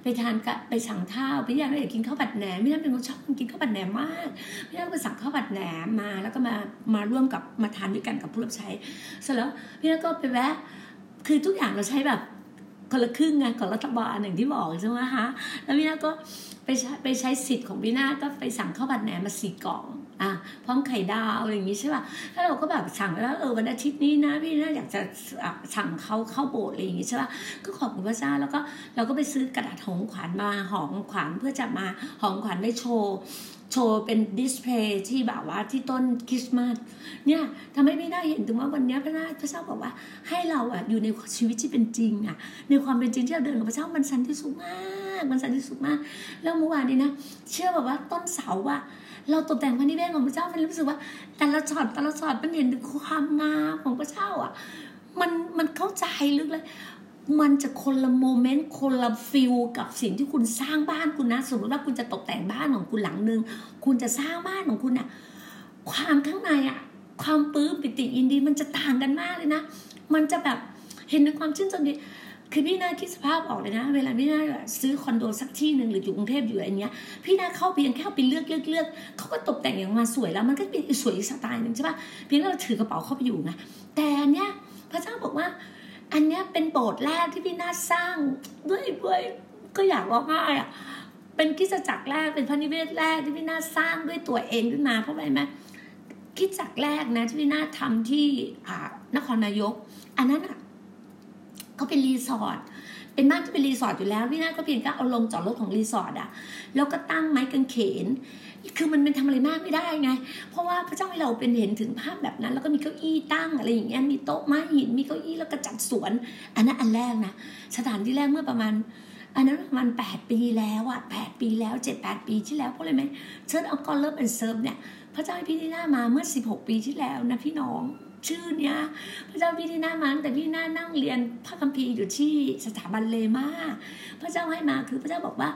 ไปทานกับไปสั่งข้าวพี่นาก็อยากกินข้าวผัดแหนมพี่นาเป็นคนชอบกินข้าวผัดแหนมมากพี่นาก็ไปสั่งข้าวผัดแหนมมา แล้วก็มามาร่วมกับมาทานด้วยกันกับผู้รับใช้เสร็จแล้วพี่นาก็ไปแวะ คือทุกอย่างเราใช้แบบคนละครึ่งไงของรัฐบาลอย่างที่บอกใช่ไหมคะแล้วพี่นาก็ไปใช้ไปใช้สิทธิ์ของพี่นาก็ไปสั่งข้าวผัดแหนมมาสี่กล่องอะพร้อมไข่ดาวอะไรอย่างงี้ใช่ป่ะถ้าเราก็แบบสั่งแล้วเออวันอาทิตย์นี้นะพี่น่าอยากจะสั่งเขาเข้าโบสถ์อะไรอย่างงี้ใช่ป่ะก็ขอบคุณพระเจ้าแล้วก็เราก็ไปซื้อกระดาษหงขวัญมาหอมขวัญเพื่อจะมาหอมขวัญได้โชว์ โชว์เป็นดิสเพย์ที่แบบว่าที่ต้นคริสต์มาสเนี่ยทำให้พี่น่าเห็นถึงว่าวันนี้พระนาพระเจ้าบอกว่า ให้เราอะอยู่ในชีวิตที่เป็นจริงอะ ในความเป็นจริงที่เราเดินกับพระเจ้ามันสันติสุขมากมันสันติสุขมาก แล้วเมื่อวานนี้นะเชื่อแบบว่าต้นเสาอะเราตกแต่งพระนิเวศของพระเจ้ามันรู้สึกว่า แต่ละช็อตแต่ละช็อตมันเห็นถึงความงามของพระเจ้าอะมันมันเข้าใจลึกเลย มันจะคนละ moment คนละ feel กับสิ่งที่คุณสร้างบ้านคุณนะสมมติว่าคุณจะตกแต่งบ้านของคุณหลังนึง คุณจะสร้างบ้านของคุณอะความข้างในอะความปื้มปิติอินดีมันจะต่างกันมากเลยนะ มันจะแบบเห็นในความชื่นชมดีคือพี่นาคิดสภาพออกเลยนะ เวลาพี่นาซื้อคอนโดสักที่หนึ่งหรืออยู่กรุงเทพอยู่อะไรเงี้ย พี่นาเข้าเพียงแค่ไปเลือกเลือกเลือกเขาก็ตกแต่งอย่างมาสวยแล้ว มันก็เป็นสวยสไตล์หนึ่งใช่ปะเพียงเราถือกระเป๋าเข้าไปอยู่ไงแต่เนี้ยพระเจ้าบอกว่า อันเนี้ยเป็นโบสถ์แรกที่พี่นาสร้างด้วยด้วยก็อยากร้องไห้อะเป็นคริสตจักรแรกเป็นพระนิเวศแรกที่พี่นาสร้างด้วยตัวเองขึ้นมาเพราะอะไรไหมคริสตจักรแรกนะที่พี่นาทำที่นครนายก อันนั้นอะก็เป็นรีสอร์ทเป็นบ้านที่เป็นรีสอร์ทอยู่แล้วพี่นาก็เพียงแค่เอาโรงจอดรถของรีสอร์ทอะแล้วก็ตั้งไม้กางเขน คือมันเป็นทำอะไรมากไม่ได้ไง เพราะว่าพระเจ้าให้เราเป็นเห็นถึงภาพแบบนั้น แล้วก็มีเก้าอี้ตั้งอะไรอย่างเงี้ยมีโต๊ะไม้หินมีเก้าอี้แล้วก็จัดสวน อันนั้นอันแรกนะสถานที่แรกเมื่อประมาณอันนั้นประมาณแปดปีแล้วอะแปดปีแล้วเจ็ดแปดปีที่แล้วเพราะอะไรไหม Church of God Love and Serve เนี่ยพระเจ้าให้พี่ที่หน้ามาเมื่อสิบหกปีที่แล้วนะพี่น้องชื่อเนี้ยพระเจ้าพี่ที่หน้ามันแต่พี่หน้านั่งเรียนพระคัมภีร์อยู่ที่สถาบันเลมาพระเจ้าให้มาคือพระเจ้าบอกว่า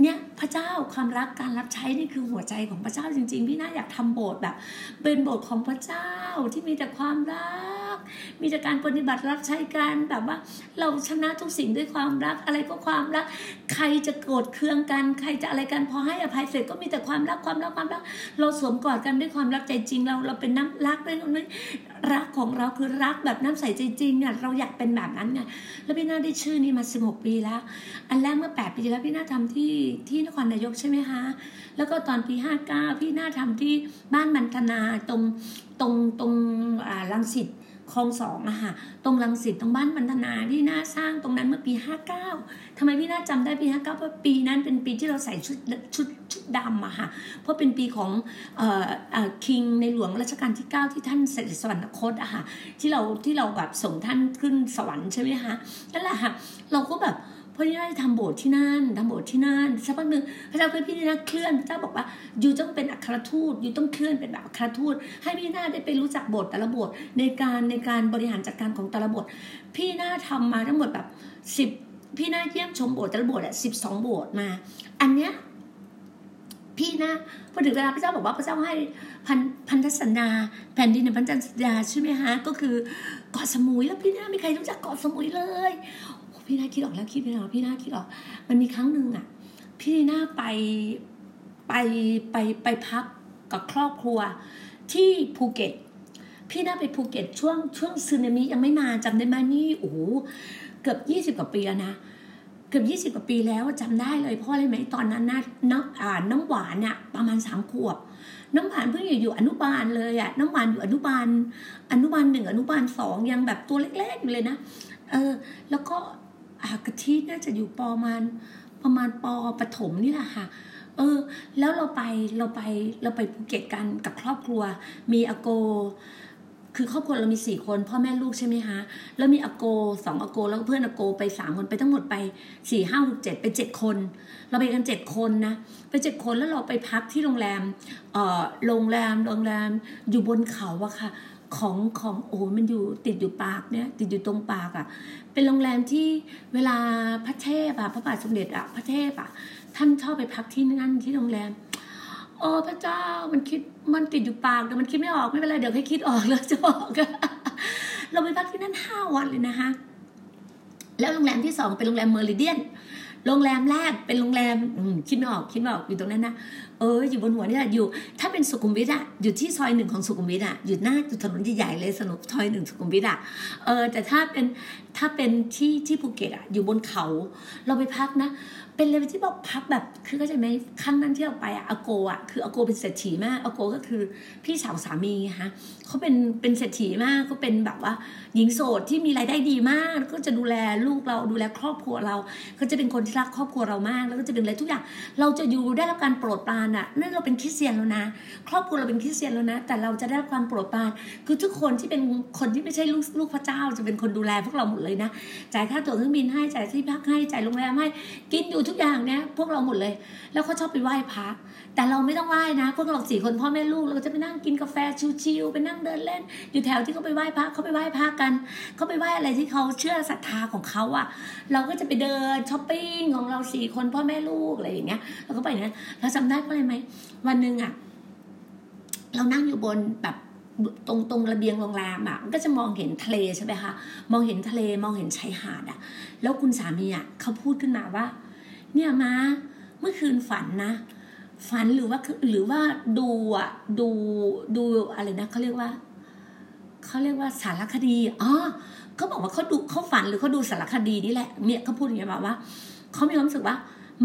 เนี่ยพระเจ้าความรักการรับใช้นี่คือหัวใจของพระเจ้าจริง ๆ พี่น่าอยากทำโบสถ์แบบ เป็นโบสถ์ของพระเจ้าที่มีแต่ความรัก มีแต่การปฏิบัติรับใช้กันแบบว่า เราชนะทุกสิ่งด้วยความรักอะไรก็ความรัก ใครจะโกรธเคืองกัน ใครจะอะไรกันพอให้อภัยเสร็จก็มีแต่ความรักความรักความรัก เราสวมกอดกันด้วยความรักใจจริงเราเราเป็นน้ำรักด้วยนั้นรักของเราคือรักแบบน้ำใสใจจริงเนี่ยเราอยากเป็นแบบนั้นไงแล้วพี่นาได้ชื่อนี้มา16ปีแล้ว อันแรกเมื่อ8ปีแล้วพี่นาทำที่ที่นครนายกใช่ไหมคะแล้วก็ตอนปี59พี่นาทำที่บ้านมันธนาตรงตรงตรงอ่าลังสิต คลองสองอะค่ะ ตรงลังสิตตรงบ้านบรรณนาที่น่าสร้างตรงนั้นเมื่อปี 59ทำไมพี่น่าจำได้ปี 59 เพราะปีนั้นเป็นปีที่เราใส่ชุดชุดชุดดำอะค่ะ เพราะเป็นปีของเอ่อเอ่อคิงในหลวงรัชกาลที่ 9 ที่ท่านเสด็จสวรรคตอะค่ะที่เราที่เราแบบส่งท่านขึ้นสวรรค์ใช่ไหมคะนั่นแหละค่ะเราก็แบบ พราะนี่ได้ทำโบสถ์ที่นั่นทำโบสถ์ที่นั่นสักพักหนึ่งพระเจ้าก็พี่นีนะเคลื่อนพระเจ้าบอกว่าอยู่ต้องเป็นอัครทูตอยู่ต้องเคลื่อนเป็นแบบอัครทูต ให้พี่นาได้ไปรู้จักโบสถ์แต่ละโบสถ์ในการในการบริหารจัดการของแต่ละโบสถ์พี่นาทำมาทั้งหมดแบบสิบพี่นาเยี่ยมชมโบสถ์แต่ละโบสถ์อะสิบสองโบสถ์มา อันเนี้ยพี่นะพอถึงเวลาพระเจ้าบอกว่าพระเจ้าให้พันพันธสัญญาแผ่นดินในพันธสัญญาใช่ไหมฮะก็คือเกาะสมุยแล้วพี่นาไม่ใครรู้จักเกาะสมุยเลย พี่นาคิดออกแล้วคิดไปแล้วพี่นาคิดออก มันมีครั้งหนึ่งอะ พี่นาไปไปไปไปพักกับครอบครัวที่ภูเก็ต พี่นาไปภูเก็ตช่วงช่วงซึนามิยังไม่มาจำได้ไหมนี่โอ้โหเกือบยี่สิบกว่าปีแล้วนะเกือบยี่สิบกว่าปีแล้วจำได้เลยเพราะอะไรไหมตอนนั้นนะน้ำอ่าน้ำหวานเนี่ยประมาณสามขวบ น้ำหวานเพิ่งอยู่อยู่อนุบาลเลยอะน้ำหวานอยู่อนุบาล อนุบาลหนึ่งอนุบาลสองยังแบบตัวเล็กๆอยู่เลยนะเออแล้วก็ อากะทิน่าจะอยู่ปประมาณประมาณปปฐมนี่แหละค่ะ เออ แล้วเราไปเราไปเราไปภูเก็ตกันกับครอบครัว มีอโก คือครอบครัวเรามีสี่คนพ่อแม่ลูกใช่ไหมคะแล้วมีอโกสองอโก แล้วเพื่อนอโกไปสามคนไปทั้งหมดไปสี่ห้าหกเจ็ดไปเจ็ดคน เราไปกันเจ็ดคนนะไปเจ็ดคนแล้วเราไปพักที่โรงแรมเอ่อโรงแรมโรงแรมอยู่บนเขาอะค่ะ ของของโอ้มันอยู่ติดอยู่ปากเนี่ย ติดอยู่ตรงปากอะ่ะ เป็นโรงแรมที่เวลาพระเทพอะพระบาทสมเด็จอะพระเทพอะ ท่านชอบไปพักที่นั่นที่โรงแรมโอ้พระเจ้ามันคิดมันติดอยู่ปากแต่มันคิดไม่ออกไม่เป็นไรเดี๋ยวให้คิดออกแล้วจะบอกเราไปพักที่นั่นห้าวันเลยนะคะแล้วโรงแรมที่สองเป็นโรงแรมเมอริเดียน โรงแรมแรกเป็นโรงแรมคิดไม่ออกคิดไม่ออกอยู่ตรงนั้นนะเอออยู่บนหัวนี่แหละอยู่ ถ้าเป็นสุขุมวิทอะอยู่ที่ซอยหนึ่งของสุขุมวิทอะอยู่หน้าจุดถนนใหญ่ๆเลยสนุกซอยหนึ่งสุขุมวิทอะเออแต่ถ้าเป็นถ้าเป็นที่ที่ภูเก็ตอะอยู่บนเขา เราไปพักนะ เป็นเลยที่บอกพักแบบ คือเข้าใจไหมครั้งนั้นที่เราไปอะอาโกอะคืออาโกเป็นเศรษฐีมากอาโกก็คือพี่สาวสามีฮะเขาเป็นเป็นเศรษฐีมากเขาเป็นแบบว่า หญิงโสดที่มีรายได้ดีมาก ก็จะดูแลลูกเราดูแลครอบครัวเราเขาจะเป็นคนที่รักครอบครัวเรามาก แล้วก็จะเป็นอะไรทุกอย่าง เราจะอยู่ได้รับการโปรดปรานอะนั่นเราเป็นคริสเตียนแล้วนะ ครอบครัวเราเป็นคริสเตียนแล้วนะ แต่เราจะได้รับความโปรดปราน คือทุกคนที่เป็นคนที่ไม่ใช่ลูกลูกพระเจ้าจะเป็นคนดูแลพวกเราหมดเลยนะจ่ายค่าตั๋วเครื่องบินให้จ่ายที่พักให้จ่ายโรงแรมให้กินอยู่ทุกอย่างเนี่ยพวกเราหมดเลย แล้วเขาชอบไปไหว้พระแต่เราไม่ต้องไหว้นะ พวกเราสี่คนพ่อแม่ลูกเราจะไปนั่งกินกาแฟชิวๆไปนั่งเดินเล่น อยู่แถวที่เขาไปไหว้พระเขาไปไหว้พระกันเขาไปไหว้อะไรที่เขาเชื่อศรัทธาของเขาอะเราก็จะไปเดินช้อปปิ้งของเราสี่คนพ่อแม่ลูกอะไรอย่างเงี้ยเราก็ไปนะเราจำได้ไหมวันหนึ่งอะเรานั่งอยู่บนแบบตรงตรงระเบียงโรงแรมอะก็จะมองเห็นทะเลใช่ไหมคะมองเห็นทะเลมองเห็นชายหาดอะ แล้วคุณสามีอะเขาพูดขึ้นมาว่า เนี่ยมาเมื่อคืนฝันนะฝันหรือว่าหรือว่าดูอะดูดูอะไรนะเขาเรียกว่าเขาเรียกว่าสารคดีอ๋อเขาบอกว่าเขาดูเขาฝันหรือเขาดูสารคดีนี่แหละเนี่ยเขาพูดอย่างนี้แบบว่าเขามีความรู้สึกว่า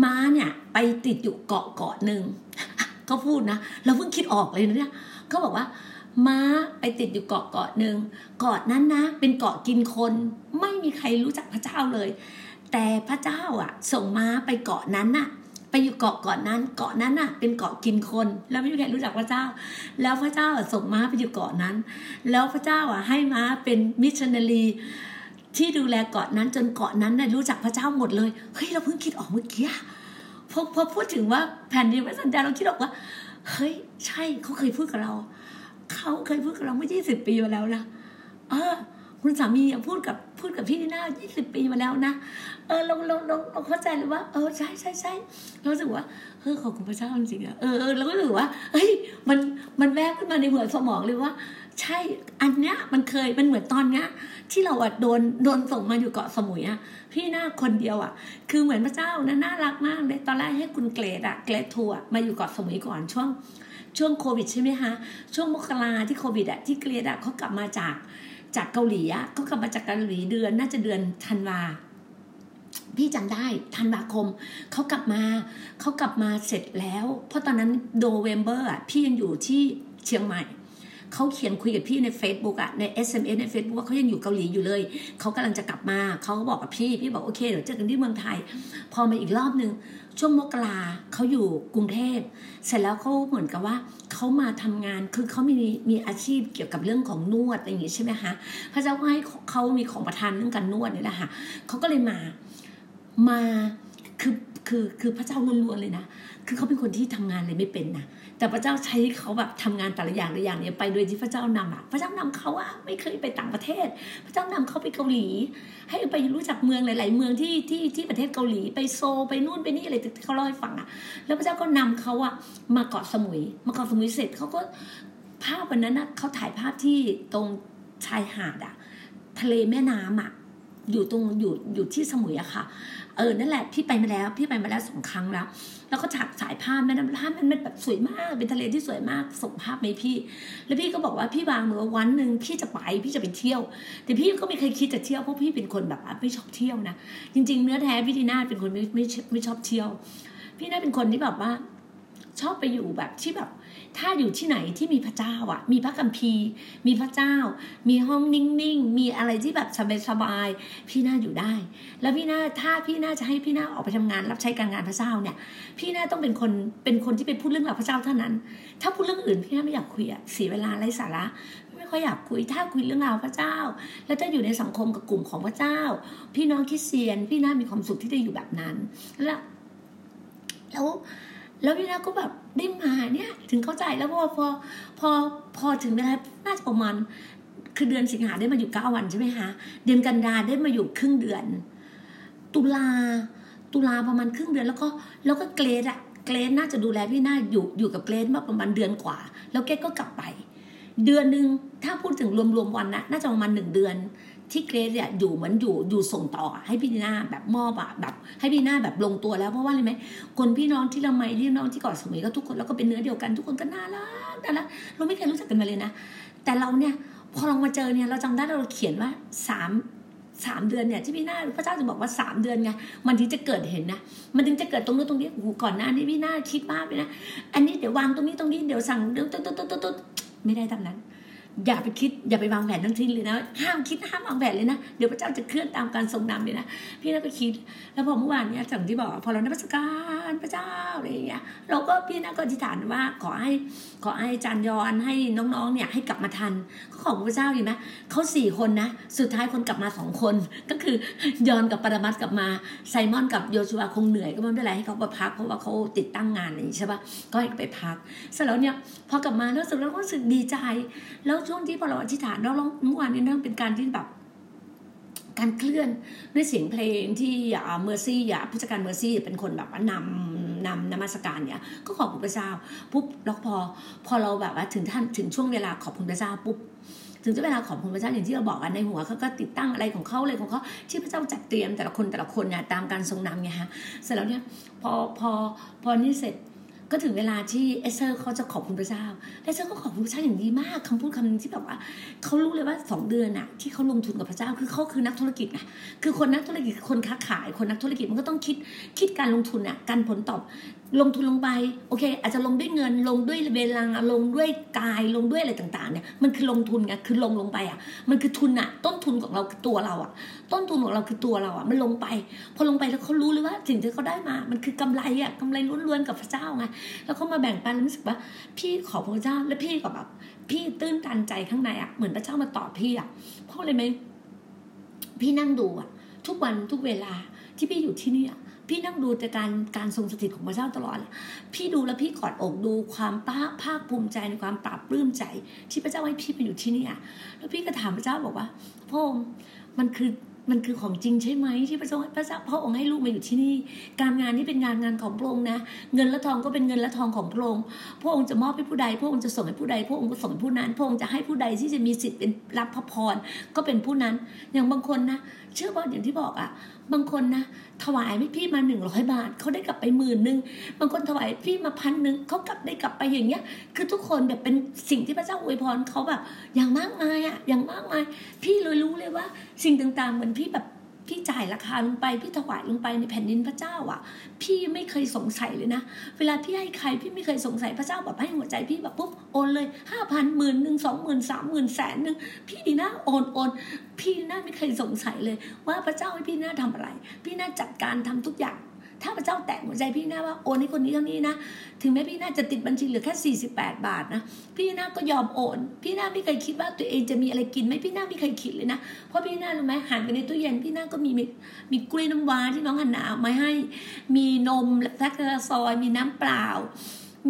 ม้าเนี่ย ไปติดอยู่เกาะเกาะหนึ่งเขาพูดนะเราเพิ่งคิดออกเลยนะเนี่ยเขาบอกว่า ม้าไปติดอยู่เกาะเกาะหนึ่งเกาะนั้นนะเป็นเกาะกินคน ไม่มีใครรู้จักพระเจ้าเลย แต่พระเจ้าอะ ส่งม้าไปเกาะนั้นน่ะ ไปอยู่เกาะเกาะนั้น เกาะนั้นน่ะ เป็นเกาะกินคน แล้วไม่มีใครรู้จักพระเจ้า แล้วพระเจ้าส่งม้าไปอยู่เกาะนั้น แล้วพระเจ้าอะให้ม้าเป็นมิชชันนารีที่ดูแลเกาะนั้นจนเกาะนั้นน่ะรู้จักพระเจ้าหมดเลย เฮ้ยเราเพิ่งคิดออกเมื่อกี้พอพอพูดถึงว่าแผ่นดินพระสันดาเราคิดออกว่า เฮ้ยใช่เขาเคยพูดกับเรา เขาเคยพูดกับเราเมื่อยี่สิบปีมาแล้วนะเออคุณสามีพูดกับ พูดกับพี่นีน่ายี่สิบปีมาแล้วนะ เออเราเราเราเราเข้าใจเลยว่า เออใช่ใช่ใช่เราสึกว่าเออขอบคุณพระเจ้าจริงๆอะเออเออเราก็รู้สึกว่าเฮ้ยมันมันแวบขึ้นมาในหัวสมองเลยว่า ใช่อันเนี้ยมันเคยมันเหมือนตอนเนี้ยที่เราอะโดนโดนส่งมาอยู่เกาะสมุยอะพี่หน้าคนเดียวอะคือเหมือนพระเจ้านะน่ารักมากเลยตอนแรกให้คุณเกรดอะเกรดทัวร์มาอยู่เกาะสมุยก่อนช่วงช่วงโควิดใช่ไหมคะช่วงมกราที่โควิดอะที่เกรดอะเขากลับมาจาก จากเกาหลีอะเขากลับมาจากเกาหลีเดือนน่าจะเดือนธันวาพี่จำได้ธันวาคมเขากลับมาเขากลับมาเสร็จแล้ว เพราะตอนนั้นโดเวมเบอร์อะพี่ยังอยู่ที่เชียงใหม่ เขาเขียนคุยกับพี่ใน Facebook อะใน SMS ใน Facebook ว่าเขายังอยู่เกาหลีอยู่เลย เขากำลังจะกลับมาเขาก็บอกกับพี่ พี่บอกโอเคเดี๋ยวเจอกันที่เมืองไทย พอมาอีกรอบหนึ่งช่วงมกราเขาอยู่กรุงเทพ เสร็จแล้วเขาเหมือนกับว่าเขามาทำงานคือเขามีมีอาชีพเกี่ยวกับเรื่องของนวดอะไรอย่างงี้ใช่ไหมคะพระเจ้าก็ให้เขามีของประทานเรื่องการนวดนี่แหละค่ะเขาก็เลยมามาคือ คือคือพระเจ้าล้วนๆเลยนะ คือเขาเป็นคนที่ทำงานเลยไม่เป็นนะ แต่พระเจ้าใช้เขาแบบทำงานแต่ละอย่างแต่ละอย่างเนี่ยไปโดยที่พระเจ้านำอะพระเจ้านำเขาอะไม่เคยไปต่างประเทศ พระเจ้านำเขาไปเกาหลี ให้ไปรู้จักเมืองหลาย ๆ เมืองที่ที่ที่ประเทศเกาหลี ไปโซไปนู่นไปนี่อะไรที่เขาเล่าให้ฟังอะแล้วพระเจ้าก็นำเขาอะมาเกาะสมุย มาเกาะสมุยเสร็จเขาก็ภาพวันนั้นนะเขาถ่ายภาพที่ตรงชายหาดอะทะเลแม่น้ำอะอยู่ตรงอยู่อยู่ที่สมุยอะค่ะ เออนั่นแหละพี่ไปมาแล้วพี่ไปมาแล้วสองครั้งแล้ว แล้วก็ฉากสายภาพแม่น้ำภาพมันแบบสวยมากเป็นทะเลที่สวยมากส่งภาพไหมพี่ แล้วพี่ก็บอกว่าพี่วางมือวันหนึ่งพี่จะไปพี่จะไปเที่ยว แต่พี่ก็ไม่เคยคิดจะเที่ยวเพราะพี่เป็นคนแบบไม่ชอบเที่ยวนะจริง ๆ เนื้อแท้พี่ดีน่าเป็นคนไม่ไม่ไม่ชอบเที่ยว พี่น่าเป็นคนที่แบบว่าชอบไปอยู่แบบที่แบบ ถ้าอยู่ที่ไหนที่มีพระเจ้าอะ มีพระกัมภีร์ มีพระเจ้า มีห้องนิ่งๆ มีอะไรที่แบบสบายๆพี่น่าอยู่ได้ แล้วพี่น่าถ้าพี่น่าจะให้พี่น่าออกไปทำงานรับใช้การงานพระเจ้าเนี่ย พี่น่าต้องเป็นคนเป็นคนที่ไปพูดเรื่องราวพระเจ้าเท่านั้น ถ้าพูดเรื่องอื่นพี่น่าไม่อยากคุยอะเสียเวลาไร้สาระไม่ค่อยอยากคุยถ้าคุยเรื่องราวพระเจ้า แล้วจะอยู่ในสังคมกับกลุ่มของพระเจ้า พี่น้องคริสเตียน พี่น่ามีความสุขที่ได้อยู่แบบนั้น แล้วแล้ว แล้วพี่นาก็แบบได้มาเนี่ยถึงเข้าใจแล้วพอพอพอพอถึงเวลาน่าจะประมาณคือเดือนสิงหาได้มาอยู่เก้าวันใช่ไหมคะเดือนกันยาได้มาอยู่ครึ่งเดือน ตุลาตุลาประมาณครึ่งเดือนแล้วก็แล้วก็เกรดอะเกรดน่าจะดูแลพี่นาอยู่อยู่กับเกรดมาประมาณเดือนกว่า แล้วแกก็กลับไป เดือนหนึ่งถ้าพูดถึงรวมๆวันนะน่าจะประมาณหนึ่งเดือน ที่เกรซเนี่ยอยู่เหมือนอยู่อยู่ส่งต่อให้พี่ดีน่าแบบมอบอะแบบให้พี่ดีน่าแบบลงตัวแล้วเพราะว่าอะไรไหมคนพี่น้องที่เราไม่พี่น้องที่กาะสมุยก็ทุกคนแล้วก็เป็นเนื้อเดียวกันทุกคนก็น่ารักน่ารักเราไม่เคยรู้จักกันมาเลยนะ แต่เราเนี่ยพอเรามาเจอเนี่ยเราจำได้เราเขียนว่าสามสามเดือนเนี่ยที่พี่หน้าพระเจ้าจะบอกว่าสามเดือนไงมันถึงจะเกิดเห็นนะมันถึงจะเกิดตรงนู้นตรงนี้โอ้โหก่อนหน้านี้พี่หน้าคิดมากเลยนะอันนี้เดี๋ยววางตรงนี้ตรงนี้เดี๋ยวสั่งเดี๋ยวตุ๊ดตุ๊ดตุ๊ดตุ๊ดไม่ได้ตามนั้น อย่าไปคิดอย่าไปวางแผนทั้งสิ้นเลยนะห้ามคิดห้ามวางแผนเลยนะเดี๋ยวพระเจ้าจะเคลื่อนตามการทรงนำเลยนะพี่น่าก็คิด แล้วพอเมื่อวานเนี้ยอย่งที่บอก พอเราได้ประสการพระเจ้าอะไรอย่างเงี้ยเราก็พี่น่าก็อธิษฐานว่าขอให้ขอให้จารย์ยอนให้น้องๆเนี่ยให้กลับมาทันก็ของพระเจ้าเห็นไหมเขาสี่คนนะสุดท้ายคนกลับมาสองคน ก็คือยอนกับปรมัตกลับมาไซมอนกับโยชูวคงเหนื่อยก็ไม่เป็นไรให้เขาไปพักเพราะว่าเขาติดตั้งงานอย่างนี้ใช่ปะก็ให้ไปพักเสร็จแล้วเนี่ยพอกลับมาแล้วสึกแล้วก็รู้สึกดีใจแล้วช่วงที่พอเราอธิษฐานแล้วเมื่อวานนี้เรื่องเป็นการที่แบบ การเคลื่อนด้วยเสียงเพลงที่เมอร์ซี่อะผู้จัดการเมอร์ซี่เป็นคนแบบว่านำนำนมัสการเนี่ย ก็ขอบคุณพระเจ้าปุ๊บแล้วพอ พอเราแบบว่าถึงท่านถึงช่วงเวลาขอบคุณพระเจ้าปุ๊บถึงจะเวลาขอบคุณพระเจ้าอย่างที่เราบอกกันในหัวเขาก็ติดตั้งอะไรของเขาเลยของเขาที่พระเจ้าจัดเตรียมแต่ละคนแต่ละคนเนี่ยตามการทรงนำไงฮะเสร็จแล้วเนี่ยพอพอพอนี่เสร็จ ก็ถึงเวลาที่เอสเซอร์เขาจะขอบคุณพระเจ้าเอสเซอร์ก็ขอบคุณพระเจ้าอย่างดีมากคำพูดคำนึงที่แบบว่าเขารู้เลยว่าสองเดือนอะที่เขาลงทุนกับพระเจ้าคือเขาคือนักธุรกิจไงคือคนนักธุรกิจคนค้าขาย คนนักธุรกิจมันก็ต้องคิดคิดการลงทุนอะการผลตอบลงทุนลงไปโอเค อาจจะลงด้วยเงินลงด้วยเวลาลงด้วยกายลงด้วยอะไรต่างๆเนี่ยมันคือลงทุนไงคือลงลงไปอะมันคือทุนอะต้นทุนของเราตัวเราอะ ต้นทุนของเราคือตัวเราอะมันลงไป พอลงไปแล้วเขารู้เลยว่าสิ่งที่เขาได้มา มันคือกำไรอะกำไรล้วนๆกับพระเจ้าไงแล้วเขามาแบ่งปันรู้สึกว่า พี่ขอพระเจ้าแล้วพี่ก็แบบพี่ตื้นตันใจข้างในอะเหมือนพระเจ้ามาตอบพี่อะเพราะอะไรไหมพี่นั่งดูอะทุกวันทุกเวลาที่พี่อยู่ที่นี่อะพี่นั่งดูแต่การการทรงสถิตของพระเจ้าตลอด พี่ดูแล้วพี่กอดอกดูความภาคภาคภูมิใจในความปราบปลื้มใจ ที่พระเจ้าให้พี่ไปอยู่ที่นี่อะแล้วพี่ก็ถามพระเจ้าบอกว่าพระองค์มันคือ มันคือของจริงใช่ไหมที่พระเจ้าพระเจ้าพระองค์ให้ลูกมาอยู่ที่นี่ การงานที่เป็นงานงานของพระองค์นะ เงินและทองก็เป็นเงินและทองของพระองค์พระองค์จะมอบให้ผู้ใด พระองค์จะส่งให้ผู้ใด พระองค์ก็ส่งให้ผู้นั้น พระองค์จะให้ผู้ใดที่จะมีสิทธิ์เป็นรับพระพรก็เป็นผู้นั้น อย่างบางคนนะ เชื่อว่าอย่างที่บอกอะ บางคนนะ ถวายพี่มาหนึ่งร้อยบาทเขาได้กลับไปหมื่นหนึ่งบางคนถวายพี่มาพันหนึ่งเขากลับได้กลับไปอย่างเงี้ย คือทุกคนแบบเป็นสิ่งที่พระเจ้าอวยพรเขาแบบอย่างมากมายอะอย่างมากมาย พี่เลยรู้เลยว่า สิ่งต่างๆเหมือนพี่แบบ พี่จ่ายราคาลงไป พี่ถวายลงไปในแผ่นดินพระเจ้าอะ พี่ไม่เคยสงสัยเลยนะ เวลาพี่ให้ใครพี่ไม่เคยสงสัยพระเจ้าแบบให้หัวใจพี่แบบปุ๊บโอนเลยห้าพันหมื่นหนึ่งสองหมื่นสามหมื่นแสนหนึ่งพี่ดีนะโอนโอนพี่น่าไม่เคยสงสัยเลย ว่าพระเจ้าให้พี่น่าทำอะไร พี่น่าจัดการทำทุกอย่าง ถ้าพระเจ้าแตะหัวใจพี่นาว่าโอนให้คนนี้เท่านี้นะ ถึงแม้พี่นาจะติดบัญชีเหลือแค่ 48 บาทนะ พี่นาก็ยอมโอน พี่นาไม่เคยคิดว่าตัวเองจะมีอะไรกินไหมพี่นาไม่เคยคิดเลยนะ เพราะพี่นารู้ไหมหันไปในตู้เย็นพี่นาก็มีมีมีกล้วยน้ำว้าที่น้องหันหนาเอามาให้ มีนมแลคตาซอยมีน้ำเปล่า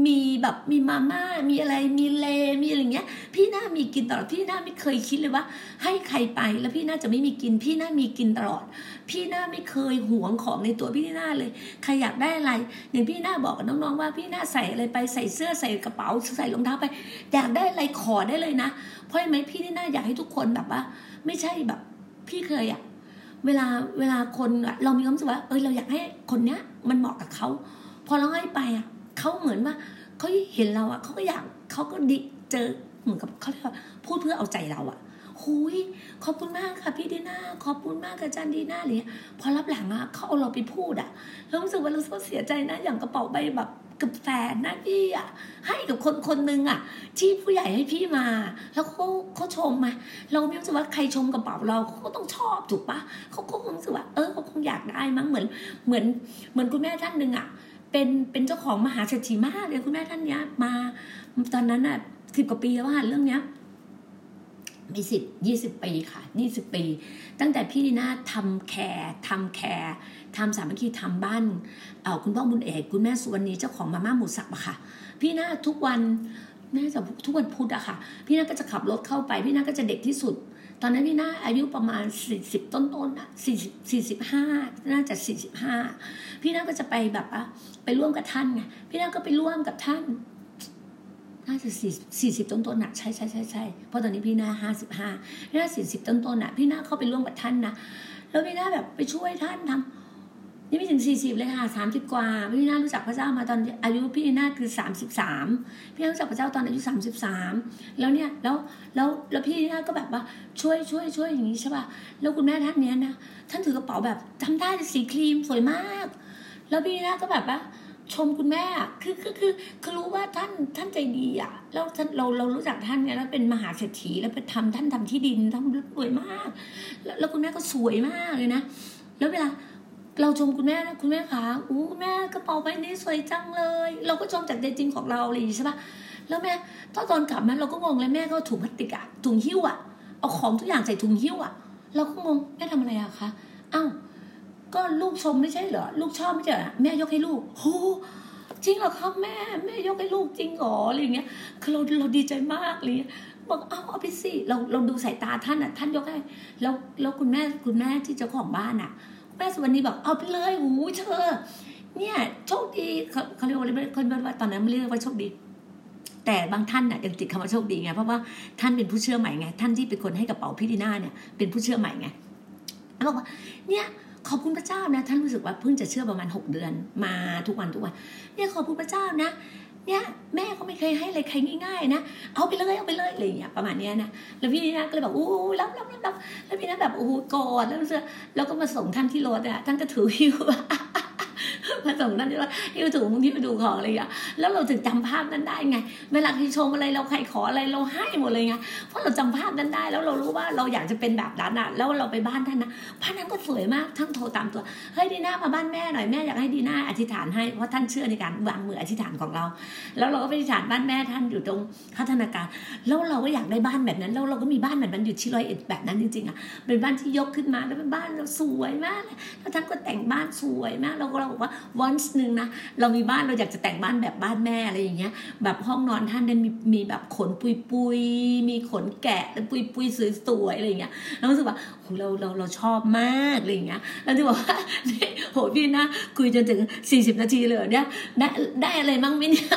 มีแบบมีมาม่ามีอะไรมีเลมีอะไรเงี้ย พี่น่ามีกินตลอดพี่น่าไม่เคยคิดเลยว่า ให้ใครไปแล้วพี่น่าจะไม่มีกิน พี่น่ามีกินตลอด พี่น่าไม่เคยหวงของในตัวพี่น่าเลยใครอยากได้อะไรอย่างพี่น่าบอกกับน้องๆว่าพี่น่าใส่อะไรไปใส่เสื้อใส่กระเป๋าใส่รองเท้าไป อยากได้อะไรขอได้เลยนะ เพราะไหมพี่น่าอยากให้ทุกคนแบบว่า ไม่ใช่แบบ พี่เคยอะเวลาเวลาคนเรามีความรู้สึกว่าเออเราอยากให้คนเนี้ย มันเหมาะกับเขาพอเราให้ไปอะ เขาเหมือนว่าเขาเห็นเราอะเขาก็อยากเขาก็ดิเจอเหมือนกับเขาเรียกว่าพูดเพื่อเอาใจเราอะหุยขอบคุณมากค่ะพี่ดีน่าขอบคุณมากค่ะจันดีน่าเลยพอรับหลังอะเขาเอาเราไปพูดอะเรารู้สึกว่าเราเสียใจนะอย่างกระเป๋าใบแบบกับแฟนนะพี่อะให้กับคนคนหนึ่งอะ ที่ผู้ใหญ่ให้พี่มา แล้วเขาเขาชมมา เราไม่รู้สึกว่าใครชมกระเป๋าเราเขาก็ต้องชอบถูกปะเขาก็คงรู้สึกว่าเออเขาคงอยากได้มั้งเหมือนเหมือนเหมือนคุณแม่ท่านหนึ่งอะ เป็นเป็นเจ้าของมหาเศรษฐีมากเลยคุณแม่ท่านเนี้ย มาตอนนั้นอะสิบกว่าปีแล้วว่าเรื่องเนี้ยมีสิบยี่สิบปีค่ะยี่สิบปี ตั้งแต่พี่ดีน่าทำ care ทำ care ทำสามัคคีทำบ้านเออคุณพ่อบุญเอกคุณแม่สุวรรณีเจ้าของมาม่าหมูสับอะค่ะ พี่น่าทุกวันแม่จะทุกวันพุธอะค่ะ พี่น่าก็จะขับรถเข้าไป พี่น่าก็จะเด็กที่สุด ตอนนั้นพี่นาอายุประมาณสี่สิบต้นๆอะสี่สิบสี่สิบห้าน่าจะสี่สิบห้าพี่นาก็จะไปแบบว่าไปร่วมกับท่านไงพี่นาก็ไปร่วมกับท่าน น่าจะสี่สี่สิบต้นๆน่ะใช่ใช่ใช่ใช่เพราะตอนนี้พี่นาห้าสิบห้าพี่นาสี่สิบต้นๆน่ะ พี่นาเข้าไปร่วมกับท่านนะแล้วพี่นาแบบไปช่วยท่านทำนี่ไม่ถึงสี่สิบเลยค่ะสามสิบกว่าพี่นารู้จักพระเจ้ามาตอนอายุพี่นาคือสามสิบสามพี่นารู้จักพระเจ้าตอนอายุสามสิบสามแล้วเนี่ยแล้วแล้วแล้วพี่นาก็แบบว่าช่วยช่วยช่วยอย่างนี้ใช่ป่ะแล้วคุณแม่ท่านเนี้ยนะท่านถือกระเป๋าแบบทำได้สีครีมสวยมาก แล้วพี่นาก็แบบว่าชมคุณแม่คือคือคือคือรู้ว่าท่านท่านใจดีอะแล้วท่านเราเรารู้จักท่านไงแล้วเป็นมหาเศรษฐีแล้วไปทำท่านทำที่ดินทำรวยมาก แล้วคุณแม่ก็สวยมากเลยนะแล้วเวลา เราชมคุณแม่นะคุณแม่คะอู้แม่กระเป๋าใบนี้สวยจังเลย เราก็ชมจากใจจริงของเราเลยใช่ปะแล้วแม่ตอนตอนกลับมาเราก็งงเลยแม่ก็ถุงพลาสติกอะถุงหิ้วอะเอาของทุกอย่างใส่ถุงหิ้วอะเราก็งงแม่ทำอะไรอะคะอ้าวก็ลูกชมไม่ใช่เหรอลูกชอบไม่ใช่เหรอแม่ยกให้ลูกโหจริงเหรอครับแม่แม่ยกให้ลูกจริงเหรออะไรอย่างเงี้ยคือเราเราดีใจมากเลยบอกเอาเอาไปสิเราเราดูสายตาท่านอะ ท่านยกให้แล้วแล้วคุณแม่คุณแม่ที่เจ้าของบ้านอะ แม่สุวรรณีบอกเอาไปเลยหูเธอ เนี่ย โชคดีเขาเขาเรียกว่าอะไรคนว่าตอนนั้นไม่เรียกว่าโชคดี แต่บางท่านน่ะยังติดคำว่าโชคดีไงเพราะว่าท่านเป็นผู้เชื่อใหม่ไงท่านที่เป็นคนให้กระเป๋าพี่ดีน่าเนี่ยเป็นผู้เชื่อใหม่ไงแล้วบอกว่าเนี่ยขอบคุณพระเจ้านะ ท่านรู้สึกว่าเพิ่งจะเชื่อประมาณหกเดือนมาทุกวันทุกวันเนี่ยขอบคุณพระเจ้านะ เนี่ยแม่ก็ไม่เคยให้อะไรใครง่ายๆนะเอาไปเลยเอาไปเลยอะไรอย่างเงี้ยประมาณเนี้ยนะแล้วพี่นะก็เลยบอกอู้รับรับรับรับแล้วพี่นะแบบโอ้โหกอดแล้วเสื้อแล้วก็มาส่งท่านที่รถอะท่านก็ถือหิ้ว มาส่งท่นที่ว่าหิ้วถุงที่ไปดูของอะไรอย่างเงี้ยแล้วเราถึงจำภาพนั้นได้ไง เวลาใครชมอะไรเราใครขออะไรเราให้หมดเลยไงเพราะเราจำภาพนั้นได้ แล้วเรารู้ว่าเราอยากจะเป็นแบบนั้นอะแล้วเราไปบ้านท่านนะบ้านนั้นก็สวยมากท่านโทรตามตัวเฮ้ยดีน่ามาบ้านแม่หน่อยแม่อยากให้ดีน่าอธิษฐานให้เพราะท่านเชื่อในการวางมืออธิษฐานของเรา แล้วเราก็ไปอธิษฐานบ้านแม่ท่านอยู่ตรงพัฒนาการแล้วเราก็อยากได้บ้านแบบนั้นแล้วเราก็มีบ้านแบบนั้นอยู่ที่ร้อยเอ็ดแบบนั้นจริงๆอะเป็นบ้านที่ยกขึ้นมาแล้วเป็นบ้านเราสวยมากแล้วท่านก็แต่งบ้านสวยมากเราก็เราบอกว่าวันหนึ่งนะเรามีบ้านเราอยากจะแต่งบ้านแบบบ้านแม่อะไรอย่างเงี้ย แบบห้องนอนท่านเนี่ยมีมีแบบขนปุยปุยมีขนแกะปุยปุยสวยๆอะไรอย่างเงี้ยเรารู้สึกว่าโหเราเราเราชอบมากอะไรอย่างเงี้ยแล้วที่บอกว่าโหพี่นะคุยจนถึง 40 นาทีเลยเหรอเนี่ยได้ได้อะไรบ้างไหมเนี่ย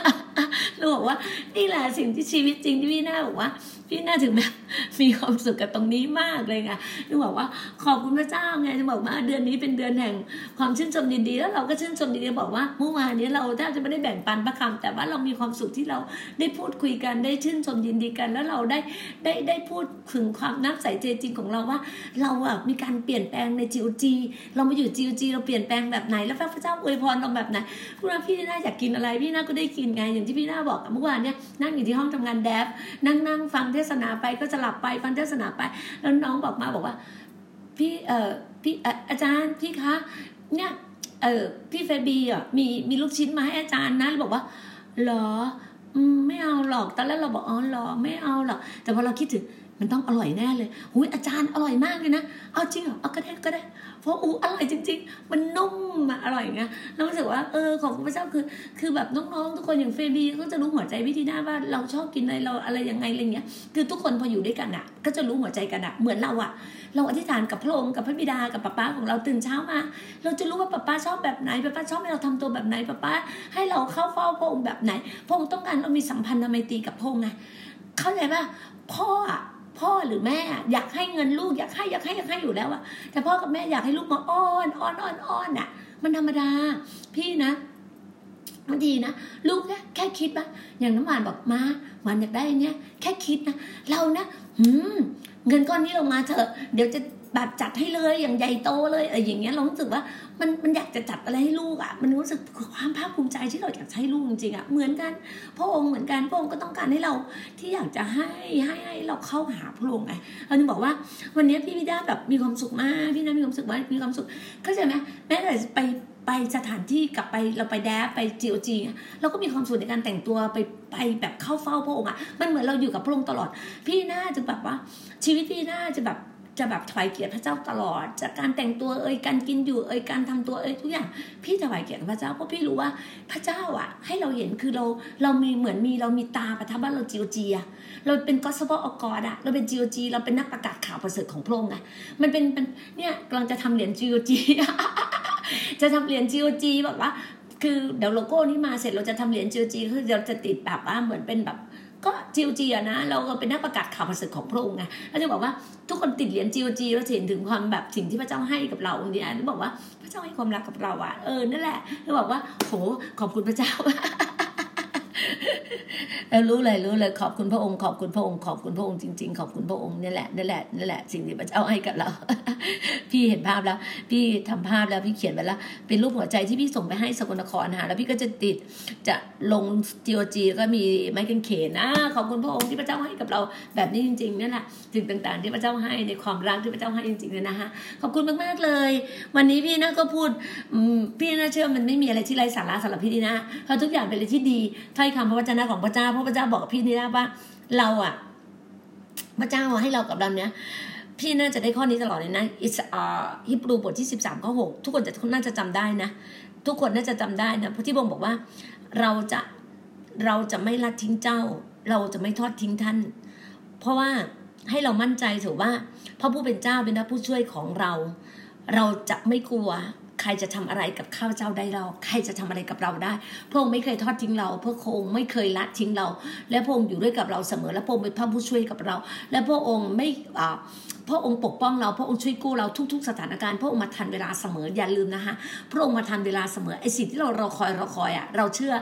เราบอกว่านี่แหละสิ่งที่ชีวิตจริงที่พี่น่าบอกว่าพี่น่าถึงแบบมีความสุขกับตรงนี้มากเลยไงนึกบอกว่าขอบคุณพระเจ้าไงจะบอกว่าเดือนนี้เป็นเดือนแห่งความชื่นชมยินดีแล้วเราก็ชื่นชมยินดีบอกว่าเมื่อวานนี้เราแทบจะไม่ได้แบ่งปันประคำแต่ว่าเรามีความสุขที่เราได้พูดคุยกันได้ชื่นชมยินดีกัน แล้วเราได้ได้ได้พูดถึงความน้ำใสใจจริงของเราว่า เราอะมีการเปลี่ยนแปลงใน GOG เรามาอยู่ GOG เราเปลี่ยนแปลงแบบไหนแล้วพระเจ้าอวยพรเราแบบไหนพูดว่าพี่น่าอยากกินอะไรพี่น่าก็ได้กินไงอย่างที่พี่น่าบอกเมื่อวานเนี่ยนั่งอยู่ที่ห้องทำงานแดฟนั่งนั่งฟังเทศนาไปก็จะหลับไปฟังเทศนาไป แล้วน้องบอกมาบอกว่า พี่เออพี่เอ่ออาจารย์พี่คะเนี่ยเออพี่เฟบีอะมีมีลูกชิ้นมาให้อาจารย์นะบอกว่าหรอไม่เอาหรอกตอนแรกเราบอกอ๋อหรอไม่เอาหรอกแต่พอเราคิดถึง มันต้องอร่อยแน่เลยหุยอาจารย์อร่อยมากเลยนะ เอาจริงเหรอ เอาก็ได้ก็ได้ เพราะอูอร่อยจริง ๆ มันนุ่มอร่อยไงเรารู้สึกว่าเออของพระเจ้าคือ คือแบบน้องๆทุกคนอย่างเฟบีก็จะรู้หัวใจวิธีหน้าว่าเราชอบกินอะไรเราอะไรยังไงอะไรเงี้ย คือทุกคนพออยู่ด้วยกันอะ ก็จะรู้หัวใจกันอะ เหมือนเราอะ เราอธิษฐานกับพระองค์กับพระบิดากับป้าป้าของเราตื่นเช้ามา เราจะรู้ว่าป้าป้าชอบแบบไหนป้าป้าชอบให้เราทำตัวแบบไหนป้าป้าให้เราเข้าเฝ้าพระองค์แบบไหนพระองค์ต้องการเรามีสัมพันธ์ไมตรีกับพระองค์ไงเข้าใจป่ะพ่ออะ พ่อหรือแม่อยากให้เงินลูกอยากให้อยากให้อยากให้อยู่แล้วอะแต่พ่อกับแม่อยากให้ลูกมาอ้อนอ้อนอ้อนอ้อนอะมันธรรมดา พี่นะบางทีนะลูกแค่แค่คิดปะอย่างน้ำหวานบอกมาหวานอยากได้เนี้ยแค่คิดนะเรานะหืมเงินก้อนนี้ลงมาเถอะ เดี๋ยวจะ แบบจัดให้เลยอย่างใหญ่โตเลยอะไรอย่างเงี้ยเรารู้สึกว่ามันมันอยากจะจัดอะไรให้ลูกอะ มันรู้สึกความภาคภูมิใจที่เราอยากให้ลูกจริงๆอะเหมือนกันพระองค์เหมือนกันพระองค์ก็ต้องการให้เราที่อยากจะให้ให้ให้เราเข้าหาพระองค์ไงเราจึงบอกว่า วันนี้พี่พิดาแบบมีความสุขมากพี่น้ามีความสุขมากมีความสุขเข้าใจไหมแม้แต่ไปไปสถานที่กลับไปเราไปแดฟไปจีโอจีเราก็มีความสุขในการแต่งตัวไปไปแบบเข้าเฝ้าพระองค์อะมันเหมือนเราอยู่กับพระองค์ตลอด พี่น่าจะแบบว่าชีวิตพี่น่าจะแบบ จะแบบถวายเกียรติพระเจ้าตลอด จากการแต่งตัวเอ่ยการกินอยู่เอ่ยการทำตัวเอ่ยทุกอย่าง พี่ถวายเกียรติพระเจ้าเพราะพี่รู้ว่าพระเจ้าอะ ให้เราเห็นคือเราเรามีเหมือนมีเรามีตาประทับว่าเราจีโอจีอะเราเป็นกอสบออกอดอะเราเป็นจีโอจีเราเป็นนักประกาศข่าวประเสริฐของพระองค์อะมันเป็นเป็นเนี่ยกำลังจะทำเหรียญจีโอจีจะทำเหรียญ GOG แบบว่า คือเดี๋ยวโลโก้นี้มาเสร็จเราจะทำเหรียญ GOG คือเราจะติดแบบว่าเหมือนเป็นแบบ ก็จิวจีอะนะ เราก็เป็นนักประกาศข่าวประเสริฐของพระองค์ไงเราจะบอกว่าทุกคนติดเหรียญ GOG แล้วจะเห็นถึงความแบบสิ่งที่พระเจ้าให้กับเราเนี่ยนึกบอกว่าพระเจ้าให้ความรักกับเราอะเออนั่นแหละเราบอกว่าโหขอบคุณพระเจ้า รู้เลยรู้เลยขอบคุณพระองค์ขอบคุณพระองค์ขอบคุณพระองค์จริง ๆ ขอบคุณพระองค์นี่แหละนี่แหละนี่แหละสิ่งที่พระเจ้าให้กับเรา พี่เห็นภาพแล้ว พี่ทำภาพแล้วพี่เขียนไว้แล้ว เป็นรูปหัวใจที่พี่ส่งไปให้สกลนครหาแล้วพี่ก็จะติดจะลงจีโอจีก็มีไม้กางเขนนะขอบคุณพระองค์ที่พระเจ้าให้กับเราแบบนี้จริงๆนั่นแหละสิ่งต่างๆ ที่พระเจ้าให้ในความรักที่พระเจ้าให้จริงๆเนี่ยนะคะขอบคุณมากๆเลย วันนี้พี่นะก็พูดพี่น่าเชื่อมันไม่มีอะไรที่ไร้สาระสำหรับพี่ดีนะเพราะทุกอย่างเป็นอะไรที่ดีถ้อยคำพระวจนะของพระเจ้าพระพระเจ้าบอกกับพี่นี่นะว่า เราอะ พระเจ้าให้เรากับเราเนี้ยพี่น่าจะได้ข้อนี้ตลอดเลยนะอิสอาฮิบรูบทที่สิบสามข้อหกทุกคนจะน่าจะจำได้นะ ทุกคนน่าจะจำได้นะพระที่บงบอกว่า เราจะเราจะไม่ละทิ้งเจ้า เราจะไม่ทอดทิ้งท่าน เพราะว่าให้เรามั่นใจถือว่าพระผู้เป็นเจ้าเป็นพระผู้ช่วยของเรา เราจะไม่กลัว ใครจะทำอะไรกับข้าวเจ้าได้เรา ใครจะทำอะไรกับเราได้ พระองค์ไม่เคยทอดทิ้งเรา พระองค์ไม่เคยละทิ้งเรา และพระองค์อยู่ด้วยกับเราเสมอ และพระองค์เป็นพระผู้ช่วยกับเรา และพระองค์ไม่พระองค์ปกป้องเราพระองค์ช่วยกู้เราทุก ๆ สถานการณ์พระองค์มาทันเวลาเสมออย่าลืมนะคะพระองค์มาทันเวลาเสมอไอ้สิ่งที่เรารอคอยรอคอยอะเราเชื่อ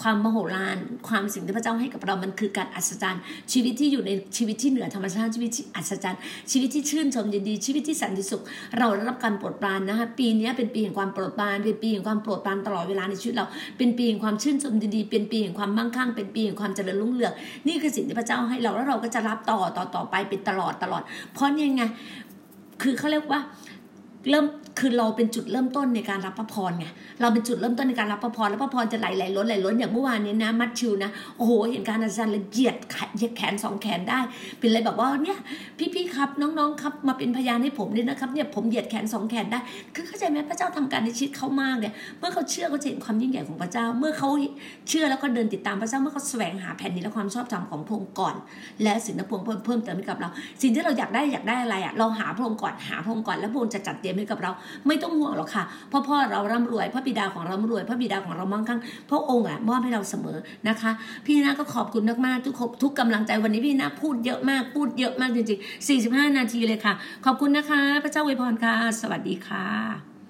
ความมโหฬารความสิ่งที่พระเจ้าให้กับเรามันคือการอัศจรรย์ ชีวิตที่อยู่ในชีวิตที่เหนือธรรมชาติชีวิตที่อัศจรรย์ ชีวิตที่ชื่นชมยินดี ชีวิตที่สันติสุข เราได้รับการโปรดปรานนะคะปีนี้เป็นปีแห่งความโปรดปรานเป็นปีแห่งความโปรดปรานตลอดเวลาในชีวิตเรา เป็นปีแห่งความชื่นชมยินดี เป็นปีแห่งความมั่งคั่ง เป็นปีแห่งความเจริญรุ่งเรืองนี่คือสิ่งที่พระเจ้าให้เราแล้วเราก็จะรับต่อต่อต่อไปเป็นตลอดตลอด เพราะนี่ไงคือเขาเรียกว่าเริ่ม คือเราเป็นจุดเริ่มต้นในการรับพระพรไงเราเป็นจุดเริ่มต้นในการรับพระพรแล้วพระพรจะไหลไหลล้นไหลล้นอย่างเมื่อวานนี้นะ มัดชิวนะโอ้โหเห็นการอาจารย์เลยเหยียดแขนสองแขนได้ เป็นเลยแบบว่าเนี่ยพี่ๆครับน้องๆครับมาเป็นพยานให้ผมด้วยนะครับเนี่ยผมเหยียดแขนสองแขนได้ คือเข้าใจไหมพระเจ้าทำการในชีวิตเขามากเนี่ยเมื่อเขาเชื่อเขาจะเห็นความยิ่งใหญ่ของพระเจ้า เมื่อเขาเชื่อแล้วก็เดินติดตามพระเจ้าเมื่อเขาแสวงหาแผ่นดินและความชอบธรรมของพระองค์ก่อน และสิ่งที่พระองค์เพิ่มเติมให้กับเรา สิ่งที่เราอยากได้อยากได้อะไรอะเราหาพระองค์ก่อนหาพระองค์ก่อนแล้วพระองค์จะจัดเตรียมให้กับเราไม่ต้องห่วงหรอกค่ะเพราะพ่อเราร่ำรวยพระบิดาของเราร่ำรวยพระบิดาของเรามั่งคั่งพระองค์อะมอบให้เราเสมอนะคะ พี่นาก็ขอบคุณมากๆทุกทุกกำลังใจวันนี้พี่นาพูดเยอะมากพูดเยอะมากจริงๆ45 นาทีเลยค่ะ ขอบคุณนะคะ พระเจ้าอวยพรค่ะ สวัสดีค่ะ